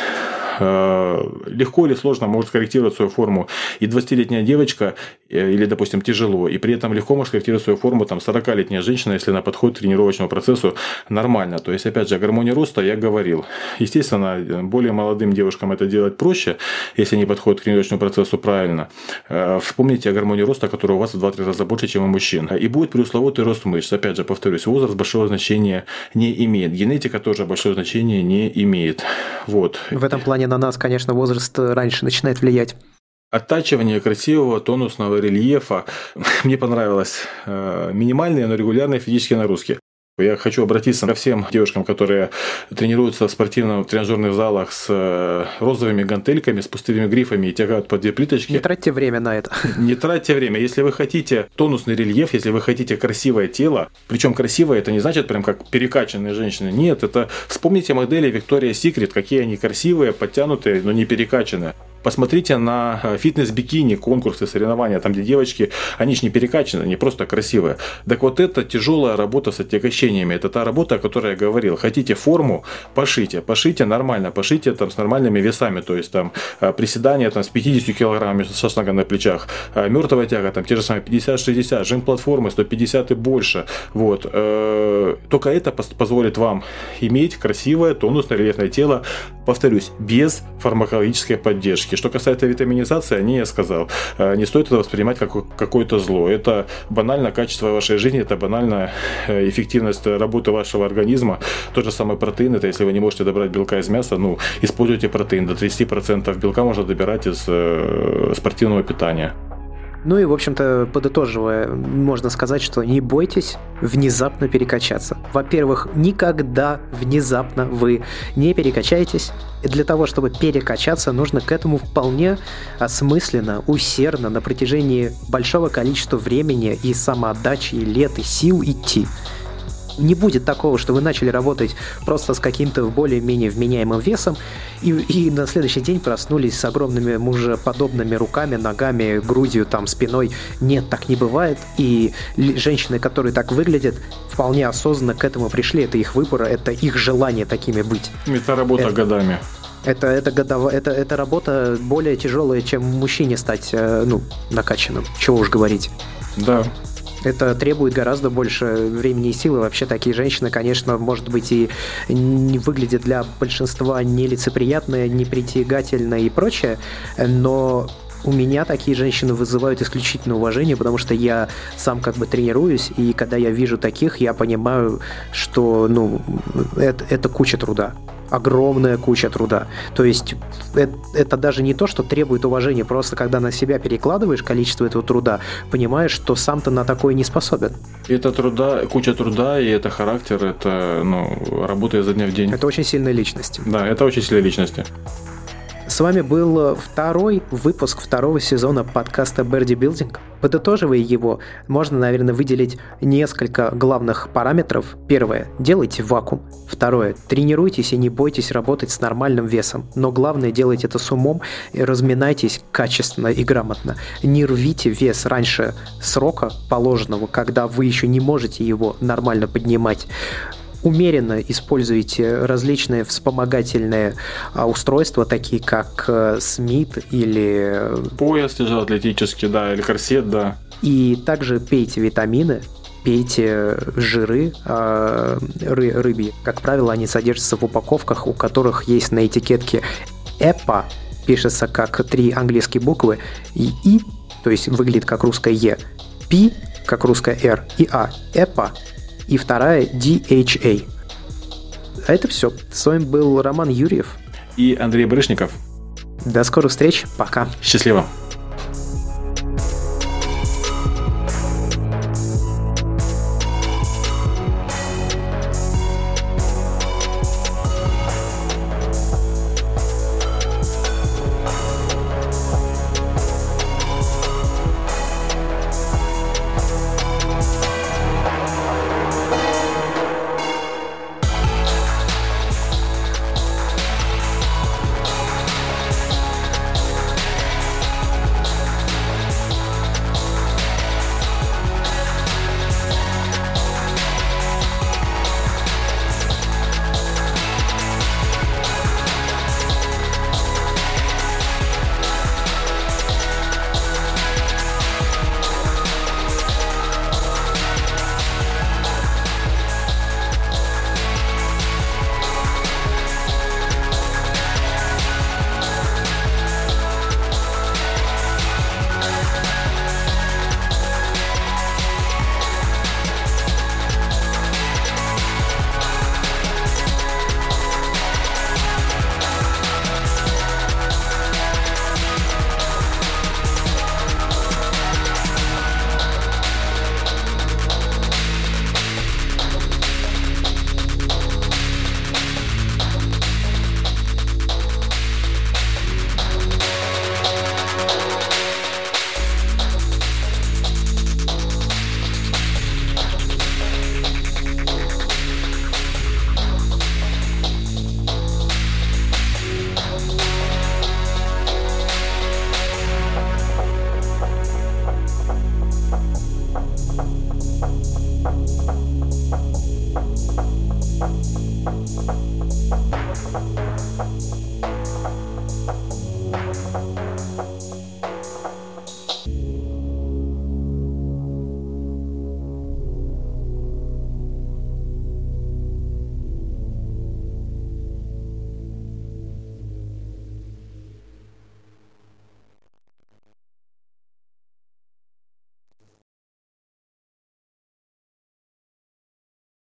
[SPEAKER 1] Э, легко или сложно может корректировать свою форму и 20-летняя девочка, э, или, допустим, тяжело, и при этом легко может корректировать свою форму там 40-летняя женщина, если она подходит к тренировочному процессу нормально. То есть, опять же, о гормоне роста я говорил. Естественно, более молодым девушкам это делать проще, если они подходят к тренировочному процессу правильно. Вспомните о гормоне роста, который у вас в 2-3 раза больше, чем у мужчин. И будет преусловутый рост мышц. Опять же, повторюсь, возраст большого значения не имеет. Генетика тоже большое значение не имеет. Вот.
[SPEAKER 2] В этом плане на нас, конечно, возраст раньше начинает влиять.
[SPEAKER 1] Оттачивание красивого тонусного рельефа. Мне понравилось. Э, минимальные, но регулярные физические нагрузки. Я хочу обратиться ко всем девушкам, которые тренируются в спортивных тренажерных залах с э, розовыми гантельками, с пустыми грифами и тягают по две плиточки.
[SPEAKER 2] Не тратьте время на это.
[SPEAKER 1] Не тратьте время. Если вы хотите тонусный рельеф, если вы хотите красивое тело, причем красивое, это не значит прям как перекачанные женщины. Нет, это вспомните модели Victoria's Secret, какие они красивые, подтянутые, но не перекачанные. Посмотрите на э, фитнес-бикини, конкурсы, соревнования, там, где девочки, они же не перекачаны, они просто красивые. Так вот, это тяжелая работа с отягощениями. Это та работа, о которой я говорил. Хотите форму, пошите. Пошите нормально, пошите там с нормальными весами. То есть, там, э, приседания там, с 50 килограммами со шага на плечах, э, мертвая тяга, там, те же самые 50-60, жим платформы 150 и больше. Вот. Только это позволит вам иметь красивое, тонусное, рельефное тело, повторюсь, без фармакологической поддержки. Что касается витаминизации, не я сказал. Э, не стоит это воспринимать как какое-то зло. Это банально качество вашей жизни, это банально э, эффективность работы вашего организма. Тот же самый протеин, это если вы не можете добрать белка из мяса, ну, используйте протеин. До 30% белка можно добирать из э, спортивного питания.
[SPEAKER 2] Ну и, в общем-то, подытоживая, можно сказать, что не бойтесь внезапно перекачаться. Во-первых, никогда внезапно вы не перекачаетесь. И для того, чтобы перекачаться, нужно к этому вполне осмысленно, усердно, на протяжении большого количества времени и самоотдачи, и лет, и сил идти не будет такого, что вы начали работать просто с каким-то более-менее вменяемым весом, и, и на следующий день проснулись с огромными мужеподобными руками, ногами, грудью, там, спиной. Нет, так не бывает. И женщины, которые так выглядят, вполне осознанно к этому пришли. Это их выбор, это их желание такими быть.
[SPEAKER 1] Это работа это... годами.
[SPEAKER 2] Это, это, годово, это, это работа более тяжелая, чем мужчине стать э, ну, накачанным. Чего уж говорить.
[SPEAKER 1] Да,
[SPEAKER 2] это требует гораздо больше времени и силы. Вообще такие женщины, конечно, может быть и не выглядят для большинства нелицеприятно, непритягательно и прочее, но у меня такие женщины вызывают исключительное уважение, потому что я сам как бы тренируюсь, и когда я вижу таких, я понимаю, что ну, это, это куча труда огромная куча труда. То есть это, это даже не то, что требует уважения, просто когда на себя перекладываешь количество этого труда, понимаешь, что сам то на такое не способен.
[SPEAKER 1] Это труда, куча труда, и это характер, это ну, работа изо дня в день.
[SPEAKER 2] Это очень сильная личность.
[SPEAKER 1] Да, это очень сильная личность.
[SPEAKER 2] С вами был второй выпуск второго сезона подкаста Birdie Building. Подытоживая его, можно, наверное, выделить несколько главных параметров. Первое – делайте вакуум. Второе – тренируйтесь и не бойтесь работать с нормальным весом. Но главное – делайте это с умом и разминайтесь качественно и грамотно. Не рвите вес раньше срока положенного, когда вы еще не можете его нормально поднимать умеренно используете различные вспомогательные а, устройства, такие как э, Смит или...
[SPEAKER 1] Пояс тяжелоатлетический, да, или корсет, да.
[SPEAKER 2] И также пейте витамины, пейте жиры э, ры, рыбьи. Как правило, они содержатся в упаковках, у которых есть на этикетке EPA, пишется как три английские буквы, и И, то есть выглядит как русское Е, P, как русское R, и А, EPA и вторая DHA. А это все. С вами был Роман Юрьев.
[SPEAKER 1] И Андрей Брышников.
[SPEAKER 2] До скорых встреч. Пока.
[SPEAKER 1] Счастливо.